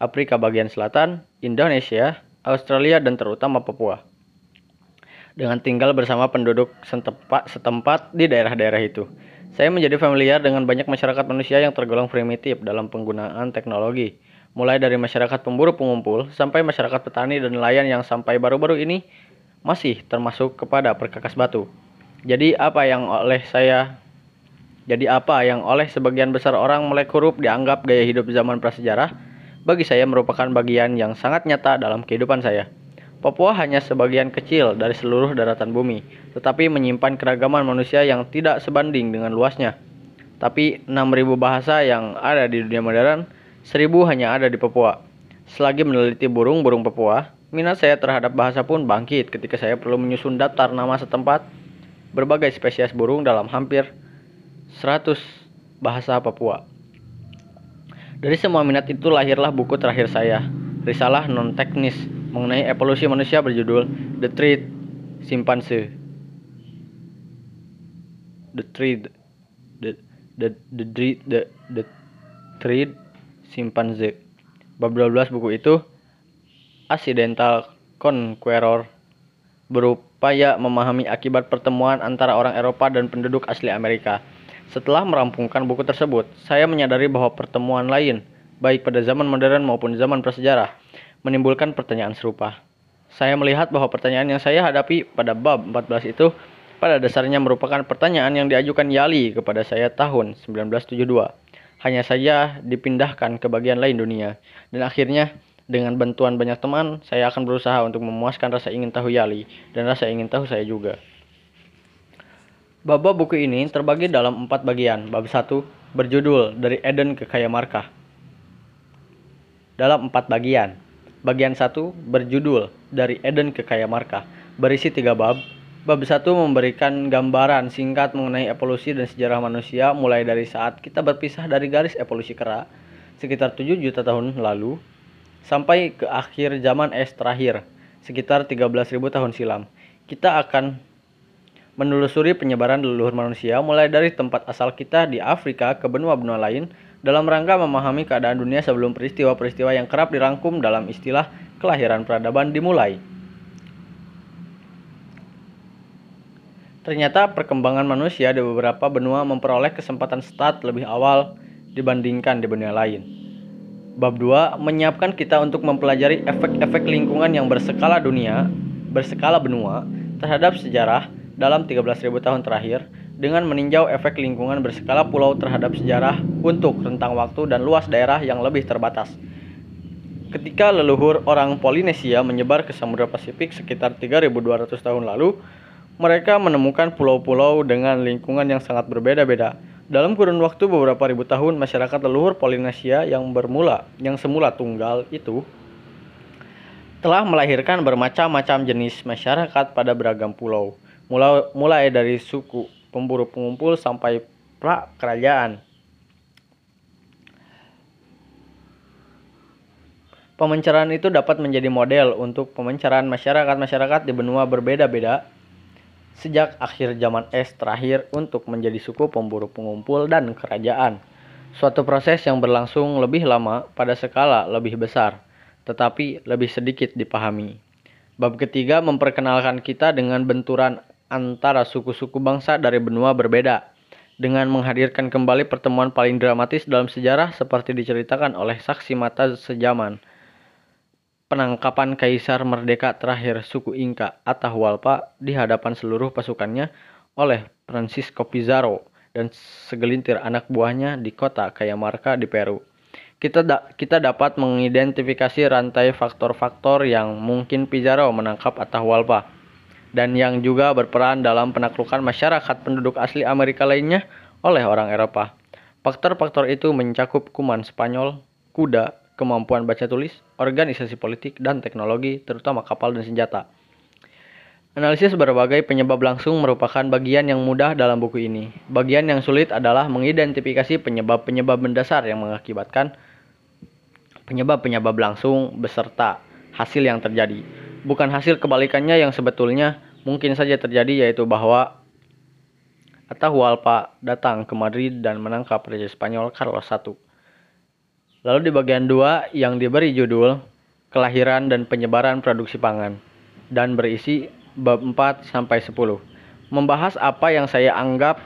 Afrika bagian selatan, Indonesia, Australia dan terutama Papua. Dengan tinggal bersama penduduk setempat, setempat di daerah-daerah itu. Saya menjadi familiar dengan banyak masyarakat manusia yang tergolong primitif dalam penggunaan teknologi, mulai dari masyarakat pemburu pengumpul sampai masyarakat petani dan nelayan yang sampai baru-baru ini masih termasuk kepada perkakas batu. Jadi apa yang oleh saya jadi apa yang oleh sebagian besar orang melek huruf dianggap gaya hidup zaman prasejarah, bagi saya merupakan bagian yang sangat nyata dalam kehidupan saya. Papua hanya sebagian kecil dari seluruh daratan bumi, tetapi menyimpan keragaman manusia yang tidak sebanding dengan luasnya. Tapi 6.000 bahasa yang ada di dunia modern, 1.000 hanya ada di Papua. Selagi meneliti burung-burung Papua, minat saya terhadap bahasa pun bangkit ketika saya perlu menyusun daftar nama setempat berbagai spesies burung dalam hampir 100 bahasa Papua. Dari semua minat itu lahirlah buku terakhir saya, risalah non-teknis mengenai evolusi manusia berjudul The Tree Simpanse. The Tree the the the the the, the Tree Simpanse. Bab 12 buku itu Accidental Conqueror berupaya memahami akibat pertemuan antara orang Eropa dan penduduk asli Amerika. Setelah merampungkan buku tersebut, saya menyadari bahwa pertemuan lain, baik pada zaman modern maupun zaman prasejarah, menimbulkan pertanyaan serupa. Saya melihat bahwa pertanyaan yang saya hadapi pada bab 14 itu pada dasarnya merupakan pertanyaan yang diajukan Yali kepada saya tahun 1972. Hanya saja dipindahkan ke bagian lain dunia. Dan akhirnya dengan bantuan banyak teman, saya akan berusaha untuk memuaskan rasa ingin tahu Yali dan rasa ingin tahu saya juga. Bab buku ini terbagi dalam empat bagian. Bab satu berjudul Dari Eden ke Kayamarka. Dalam empat bagian. Bagian satu berjudul Dari Eden ke Kayamarka. Berisi tiga bab. Bab satu memberikan gambaran singkat mengenai evolusi dan sejarah manusia mulai dari saat kita berpisah dari garis evolusi kera sekitar 7 juta tahun lalu sampai ke akhir zaman es terakhir, sekitar 13.000 tahun silam. Kita akan menelusuri penyebaran leluhur manusia mulai dari tempat asal kita di Afrika ke benua-benua lain dalam rangka memahami keadaan dunia sebelum peristiwa-peristiwa yang kerap dirangkum dalam istilah kelahiran peradaban dimulai. Ternyata perkembangan manusia di beberapa benua memperoleh kesempatan start lebih awal dibandingkan di benua lain. Bab 2 menyiapkan kita untuk mempelajari efek-efek lingkungan yang berskala dunia, berskala benua terhadap sejarah dalam 13.000 tahun terakhir dengan meninjau efek lingkungan berskala pulau terhadap sejarah untuk rentang waktu dan luas daerah yang lebih terbatas. Ketika leluhur orang Polinesia menyebar ke Samudra Pasifik sekitar 3.200 tahun lalu, mereka menemukan pulau-pulau dengan lingkungan yang sangat berbeda-beda dalam kurun waktu beberapa ribu tahun, masyarakat leluhur Polinesia yang bermula, yang semula tunggal itu, telah melahirkan bermacam-macam jenis masyarakat pada beragam pulau, mulai, dari suku pemburu pengumpul sampai pra kerajaan. Pemencaraan itu dapat menjadi model untuk pemencaraan masyarakat-masyarakat di benua berbeda-beda sejak akhir zaman es terakhir untuk menjadi suku pemburu pengumpul dan kerajaan. Suatu proses yang berlangsung lebih lama pada skala lebih besar, tetapi lebih sedikit dipahami. Bab ketiga memperkenalkan kita dengan benturan antara suku-suku bangsa dari benua berbeda, dengan menghadirkan kembali pertemuan paling dramatis dalam sejarah seperti diceritakan oleh saksi mata sejaman penangkapan kaisar merdeka terakhir suku Inka Atahualpa di hadapan seluruh pasukannya oleh Francisco Pizarro dan segelintir anak buahnya di kota Cajamarca di Peru. Kita da kita dapat mengidentifikasi rantai faktor-faktor yang mungkin Pizarro menangkap Atahualpa. Dan yang juga berperan dalam penaklukan masyarakat penduduk asli Amerika lainnya oleh orang Eropa. Faktor-faktor itu mencakup kuman Spanyol, kuda, kemampuan baca tulis, organisasi politik, dan teknologi, terutama kapal dan senjata. Analisis berbagai penyebab langsung merupakan bagian yang mudah dalam buku ini. Bagian yang sulit adalah mengidentifikasi penyebab-penyebab mendasar yang mengakibatkan penyebab-penyebab langsung beserta hasil yang terjadi. Bukan hasil kebalikannya yang sebetulnya mungkin saja terjadi yaitu bahwa Atahualpa datang ke Madrid dan menangkap Raja Spanyol Carlos I. Lalu di bagian 2 yang diberi judul Kelahiran dan Penyebaran Produksi Pangan dan berisi bab 4 sampai 10. Membahas apa yang saya anggap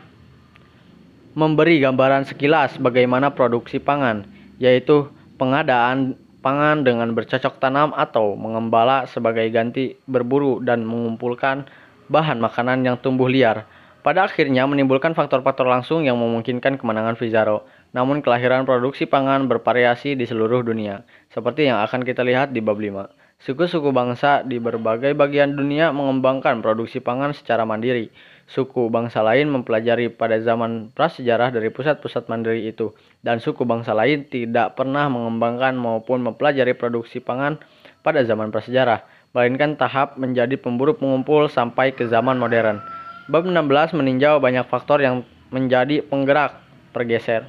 memberi gambaran sekilas bagaimana produksi pangan, yaitu pengadaan pangan dengan bercocok tanam atau mengembala sebagai ganti berburu dan mengumpulkan bahan makanan yang tumbuh liar. Pada akhirnya menimbulkan faktor-faktor langsung yang memungkinkan kemenangan Pizarro. Namun kelahiran produksi pangan bervariasi di seluruh dunia, seperti yang akan kita lihat di bab 5. Suku-suku bangsa di berbagai bagian dunia mengembangkan produksi pangan secara mandiri. Suku bangsa lain mempelajari pada zaman prasejarah dari pusat-pusat mandiri itu, dan suku bangsa lain tidak pernah mengembangkan maupun mempelajari produksi pangan pada zaman prasejarah, melainkan tahap menjadi pemburu pengumpul sampai ke zaman modern. Bab 16 meninjau banyak faktor yang menjadi penggerak pergeser,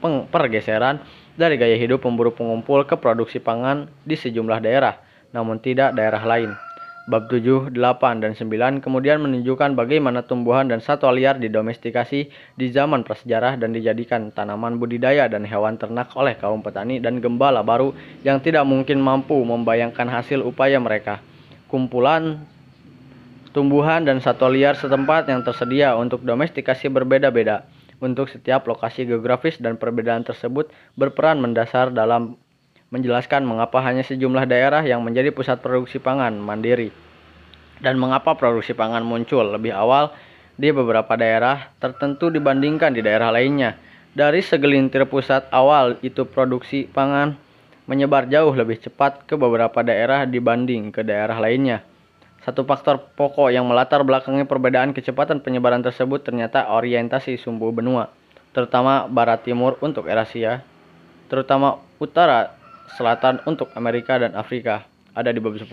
peng, pergeseran dari gaya hidup pemburu pengumpul ke produksi pangan di sejumlah daerah namun tidak daerah lain. Bab 7, 8, dan 9 kemudian menunjukkan bagaimana tumbuhan dan satwa liar didomestikasi di zaman prasejarah dan dijadikan tanaman budidaya dan hewan ternak oleh kaum petani dan gembala baru yang tidak mungkin mampu membayangkan hasil upaya mereka. Kumpulan tumbuhan dan satwa liar setempat yang tersedia untuk domestikasi berbeda-beda. Untuk setiap lokasi geografis dan perbedaan tersebut berperan mendasar dalam menjelaskan mengapa hanya sejumlah daerah yang menjadi pusat produksi pangan mandiri dan mengapa produksi pangan muncul lebih awal di beberapa daerah tertentu dibandingkan di daerah lainnya. Dari segelintir pusat awal itu produksi pangan menyebar jauh lebih cepat ke beberapa daerah dibanding ke daerah lainnya. Satu faktor pokok yang melatar belakangi perbedaan kecepatan penyebaran tersebut ternyata orientasi sumbu benua, terutama barat timur untuk Eurasia, terutama utara Selatan untuk Amerika dan Afrika ada di bab 10.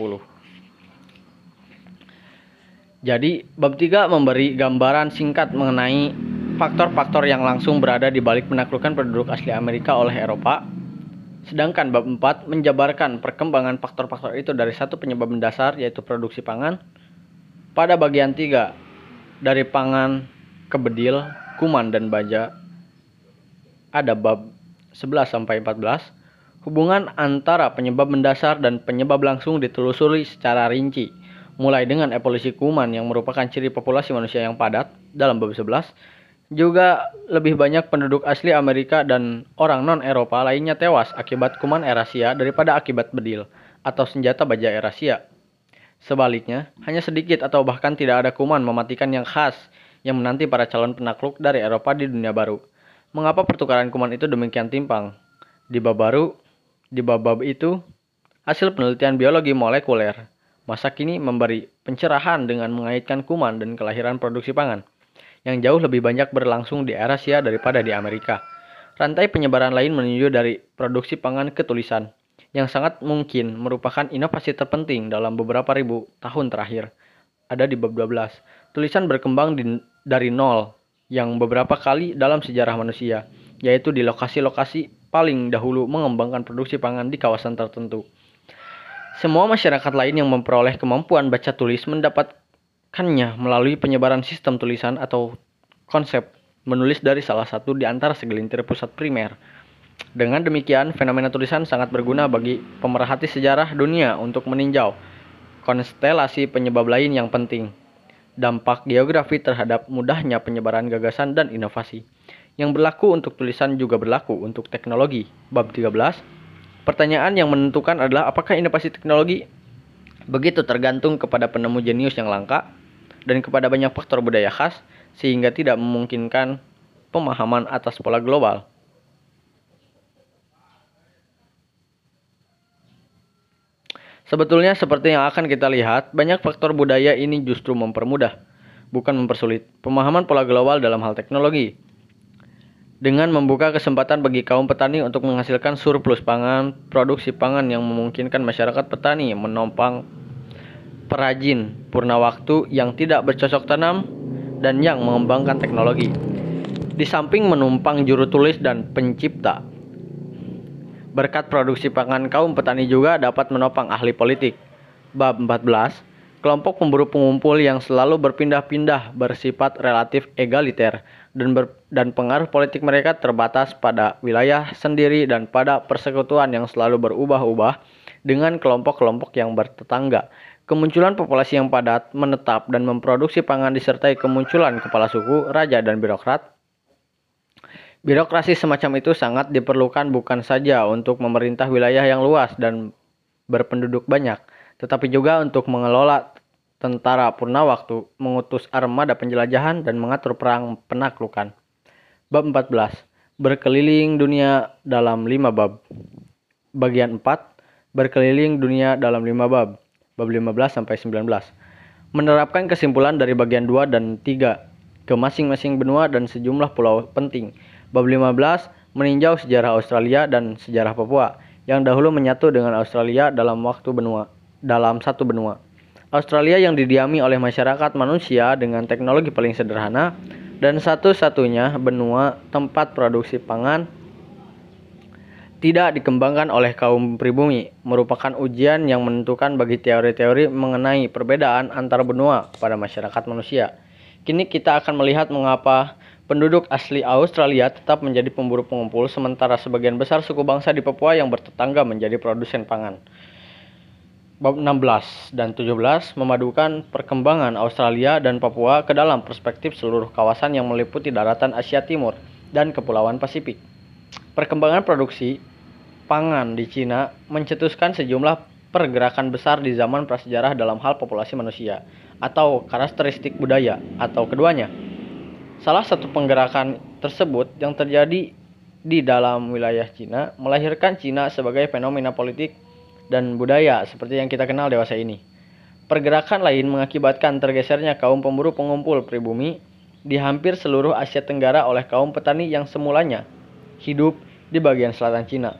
Jadi, bab 3 memberi gambaran singkat mengenai faktor-faktor yang langsung berada di balik penaklukan penduduk asli Amerika oleh Eropa. Sedangkan bab 4 menjabarkan perkembangan faktor-faktor itu dari satu penyebab mendasar yaitu produksi pangan. Pada bagian 3 dari pangan ke bedil, kuman dan baja ada bab 11 sampai 14 Hubungan antara penyebab mendasar dan penyebab langsung ditelusuri secara rinci, mulai dengan evolusi kuman yang merupakan ciri populasi manusia yang padat dalam bab 11, juga lebih banyak penduduk asli Amerika dan orang non-Eropa lainnya tewas akibat kuman Erasia daripada akibat bedil atau senjata baja Erasia. Sebaliknya, hanya sedikit atau bahkan tidak ada kuman mematikan yang khas yang menanti para calon penakluk dari Eropa di dunia baru. Mengapa pertukaran kuman itu demikian timpang? Di bab baru, di bab-bab itu, hasil penelitian biologi molekuler masa kini memberi pencerahan dengan mengaitkan kuman dan kelahiran produksi pangan, yang jauh lebih banyak berlangsung di Eurasia daripada di Amerika. Rantai penyebaran lain menuju dari produksi pangan ke tulisan, yang sangat mungkin merupakan inovasi terpenting dalam beberapa ribu tahun terakhir. Ada di bab 12. Tulisan berkembang di, dari nol, yang beberapa kali dalam sejarah manusia, yaitu di lokasi-lokasi paling dahulu mengembangkan produksi pangan di kawasan tertentu. Semua masyarakat lain yang memperoleh kemampuan baca tulis mendapatkannya melalui penyebaran sistem tulisan atau konsep menulis dari salah satu di antara segelintir pusat primer. Dengan demikian, fenomena tulisan sangat berguna bagi pemerhati sejarah dunia untuk meninjau konstelasi penyebab lain yang penting. Dampak geografi terhadap mudahnya penyebaran gagasan dan inovasi. Yang berlaku untuk tulisan juga berlaku untuk teknologi. Bab 13. Pertanyaan yang menentukan adalah apakah inovasi teknologi begitu tergantung kepada penemu jenius yang langka dan kepada banyak faktor budaya khas sehingga tidak memungkinkan pemahaman atas pola global. Sebetulnya seperti yang akan kita lihat, banyak faktor budaya ini justru mempermudah, bukan mempersulit, pemahaman pola global dalam hal teknologi. Dengan membuka kesempatan bagi kaum petani untuk menghasilkan surplus pangan, produksi pangan yang memungkinkan masyarakat petani menopang perajin purna waktu yang tidak bercocok tanam dan yang mengembangkan teknologi. Di samping menumpang juru tulis dan pencipta, Berkat produksi pangan kaum petani juga dapat menopang ahli politik. Bab 14. Kelompok pemburu pengumpul yang selalu berpindah-pindah bersifat relatif egaliter dan, ber, dan pengaruh politik mereka terbatas pada wilayah sendiri dan pada persekutuan yang selalu berubah-ubah dengan kelompok-kelompok yang bertetangga. Kemunculan populasi yang padat, menetap, dan memproduksi pangan disertai kemunculan kepala suku, raja, dan birokrat Birokrasi semacam itu sangat diperlukan bukan saja untuk memerintah wilayah yang luas dan berpenduduk banyak, tetapi juga untuk mengelola tentara purna waktu, mengutus armada penjelajahan, dan mengatur perang penaklukan. Bab 14. Berkeliling dunia dalam lima bab. Bagian 4. Berkeliling dunia dalam lima bab. Bab 15 sampai 19. Menerapkan kesimpulan dari bagian 2 dan 3 ke masing-masing benua dan sejumlah pulau penting Bab 15 meninjau sejarah Australia dan sejarah Papua yang dahulu menyatu dengan Australia dalam waktu benua dalam satu benua. Australia yang didiami oleh masyarakat manusia dengan teknologi paling sederhana dan satu-satunya benua tempat produksi pangan tidak dikembangkan oleh kaum pribumi merupakan ujian yang menentukan bagi teori-teori mengenai perbedaan antar benua pada masyarakat manusia. Kini kita akan melihat mengapa Penduduk asli Australia tetap menjadi pemburu pengumpul, sementara sebagian besar suku bangsa di Papua yang bertetangga menjadi produsen pangan. Bab 16 dan 17 memadukan perkembangan Australia dan Papua ke dalam perspektif seluruh kawasan yang meliputi daratan Asia Timur dan Kepulauan Pasifik. Perkembangan produksi pangan di Cina mencetuskan sejumlah pergerakan besar di zaman prasejarah dalam hal populasi manusia atau karakteristik budaya atau keduanya. Salah satu penggerakan tersebut yang terjadi di dalam wilayah Cina melahirkan Cina sebagai fenomena politik dan budaya seperti yang kita kenal dewasa ini. Pergerakan lain mengakibatkan tergesernya kaum pemburu pengumpul pribumi di hampir seluruh Asia Tenggara oleh kaum petani yang semulanya hidup di bagian selatan Cina.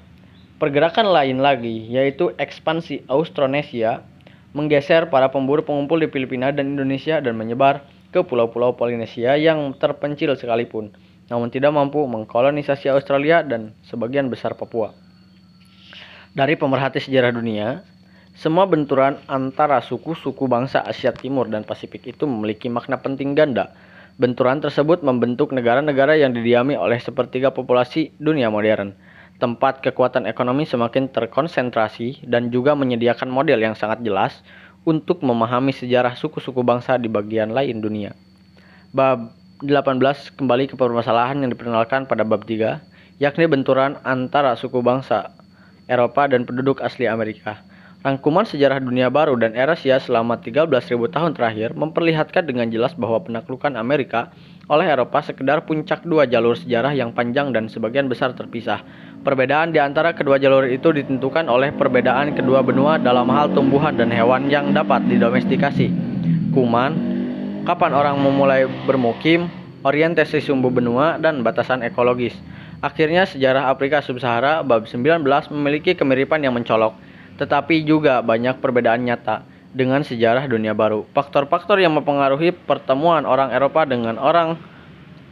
Pergerakan lain lagi yaitu ekspansi Austronesia menggeser para pemburu pengumpul di Filipina dan Indonesia dan menyebar ke pulau-pulau Polinesia yang terpencil sekalipun, namun tidak mampu mengkolonisasi Australia dan sebagian besar Papua. Dari pemerhati sejarah dunia, semua benturan antara suku-suku bangsa Asia Timur dan Pasifik itu memiliki makna penting ganda. Benturan tersebut membentuk negara-negara yang didiami oleh sepertiga populasi dunia modern. Tempat kekuatan ekonomi semakin terkonsentrasi dan juga menyediakan model yang sangat jelas untuk memahami sejarah suku-suku bangsa di bagian lain dunia. Bab 18 kembali ke permasalahan yang diperkenalkan pada bab 3, yakni benturan antara suku bangsa Eropa dan penduduk asli Amerika. Rangkuman sejarah dunia baru dan era Asia selama 13.000 tahun terakhir memperlihatkan dengan jelas bahwa penaklukan Amerika oleh Eropa sekedar puncak dua jalur sejarah yang panjang dan sebagian besar terpisah. Perbedaan di antara kedua jalur itu ditentukan oleh perbedaan kedua benua dalam hal tumbuhan dan hewan yang dapat didomestikasi. Kuman, kapan orang memulai bermukim, orientasi sumbu benua, dan batasan ekologis. Akhirnya sejarah Afrika Sub-Sahara bab 19 memiliki kemiripan yang mencolok, tetapi juga banyak perbedaan nyata dengan sejarah dunia baru. Faktor-faktor yang mempengaruhi pertemuan orang Eropa dengan orang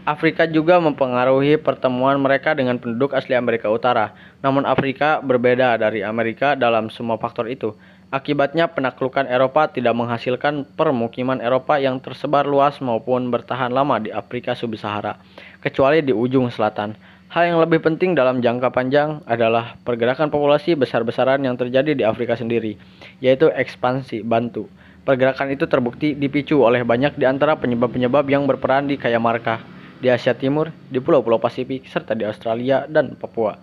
Afrika juga mempengaruhi pertemuan mereka dengan penduduk asli Amerika Utara. Namun Afrika berbeda dari Amerika dalam semua faktor itu. Akibatnya penaklukan Eropa tidak menghasilkan permukiman Eropa yang tersebar luas maupun bertahan lama di Afrika Sub-Sahara, kecuali di ujung selatan. Hal yang lebih penting dalam jangka panjang adalah pergerakan populasi besar-besaran yang terjadi di Afrika sendiri, yaitu ekspansi Bantu. Pergerakan itu terbukti dipicu oleh banyak di antara penyebab-penyebab yang berperan di Kayamarka di Asia Timur, di pulau-pulau Pasifik, serta di Australia dan Papua.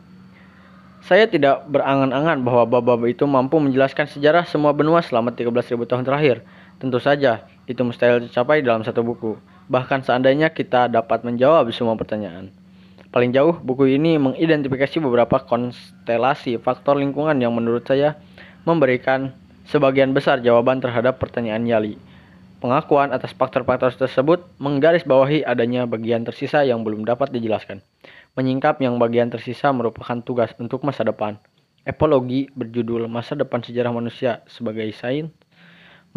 Saya tidak berangan-angan bahwa bab-bab itu mampu menjelaskan sejarah semua benua selama 13.000 tahun terakhir. Tentu saja, itu mustahil tercapai dalam satu buku. Bahkan seandainya kita dapat menjawab semua pertanyaan. Paling jauh, buku ini mengidentifikasi beberapa konstelasi faktor lingkungan yang menurut saya memberikan sebagian besar jawaban terhadap pertanyaan Yali. Pengakuan atas faktor-faktor tersebut menggarisbawahi adanya bagian tersisa yang belum dapat dijelaskan. Menyingkap yang bagian tersisa merupakan tugas untuk masa depan. Epologi berjudul Masa Depan Sejarah Manusia sebagai Sains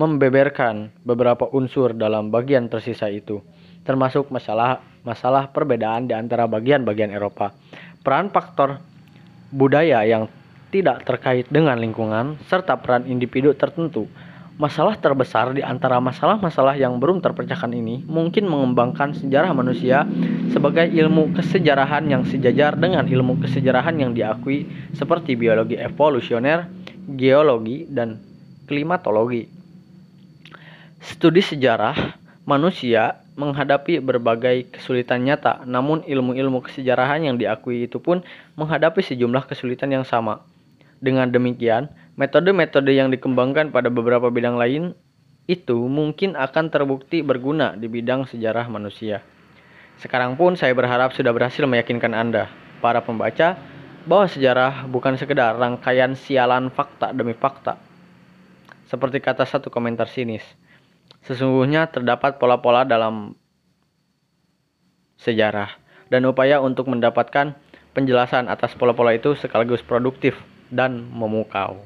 membeberkan beberapa unsur dalam bagian tersisa itu, termasuk masalah masalah perbedaan di antara bagian-bagian Eropa, peran faktor budaya yang tidak terkait dengan lingkungan, serta peran individu tertentu Masalah terbesar di antara masalah-masalah yang belum terpecahkan ini mungkin mengembangkan sejarah manusia sebagai ilmu kesejarahan yang sejajar dengan ilmu kesejarahan yang diakui seperti biologi evolusioner, geologi, dan klimatologi. Studi sejarah manusia menghadapi berbagai kesulitan nyata, namun ilmu-ilmu kesejarahan yang diakui itu pun menghadapi sejumlah kesulitan yang sama. Dengan demikian, Metode-metode yang dikembangkan pada beberapa bidang lain itu mungkin akan terbukti berguna di bidang sejarah manusia. Sekarang pun saya berharap sudah berhasil meyakinkan Anda, para pembaca, bahwa sejarah bukan sekedar rangkaian sialan fakta demi fakta. Seperti kata satu komentar sinis, sesungguhnya terdapat pola-pola dalam sejarah dan upaya untuk mendapatkan penjelasan atas pola-pola itu sekaligus produktif dan memukau.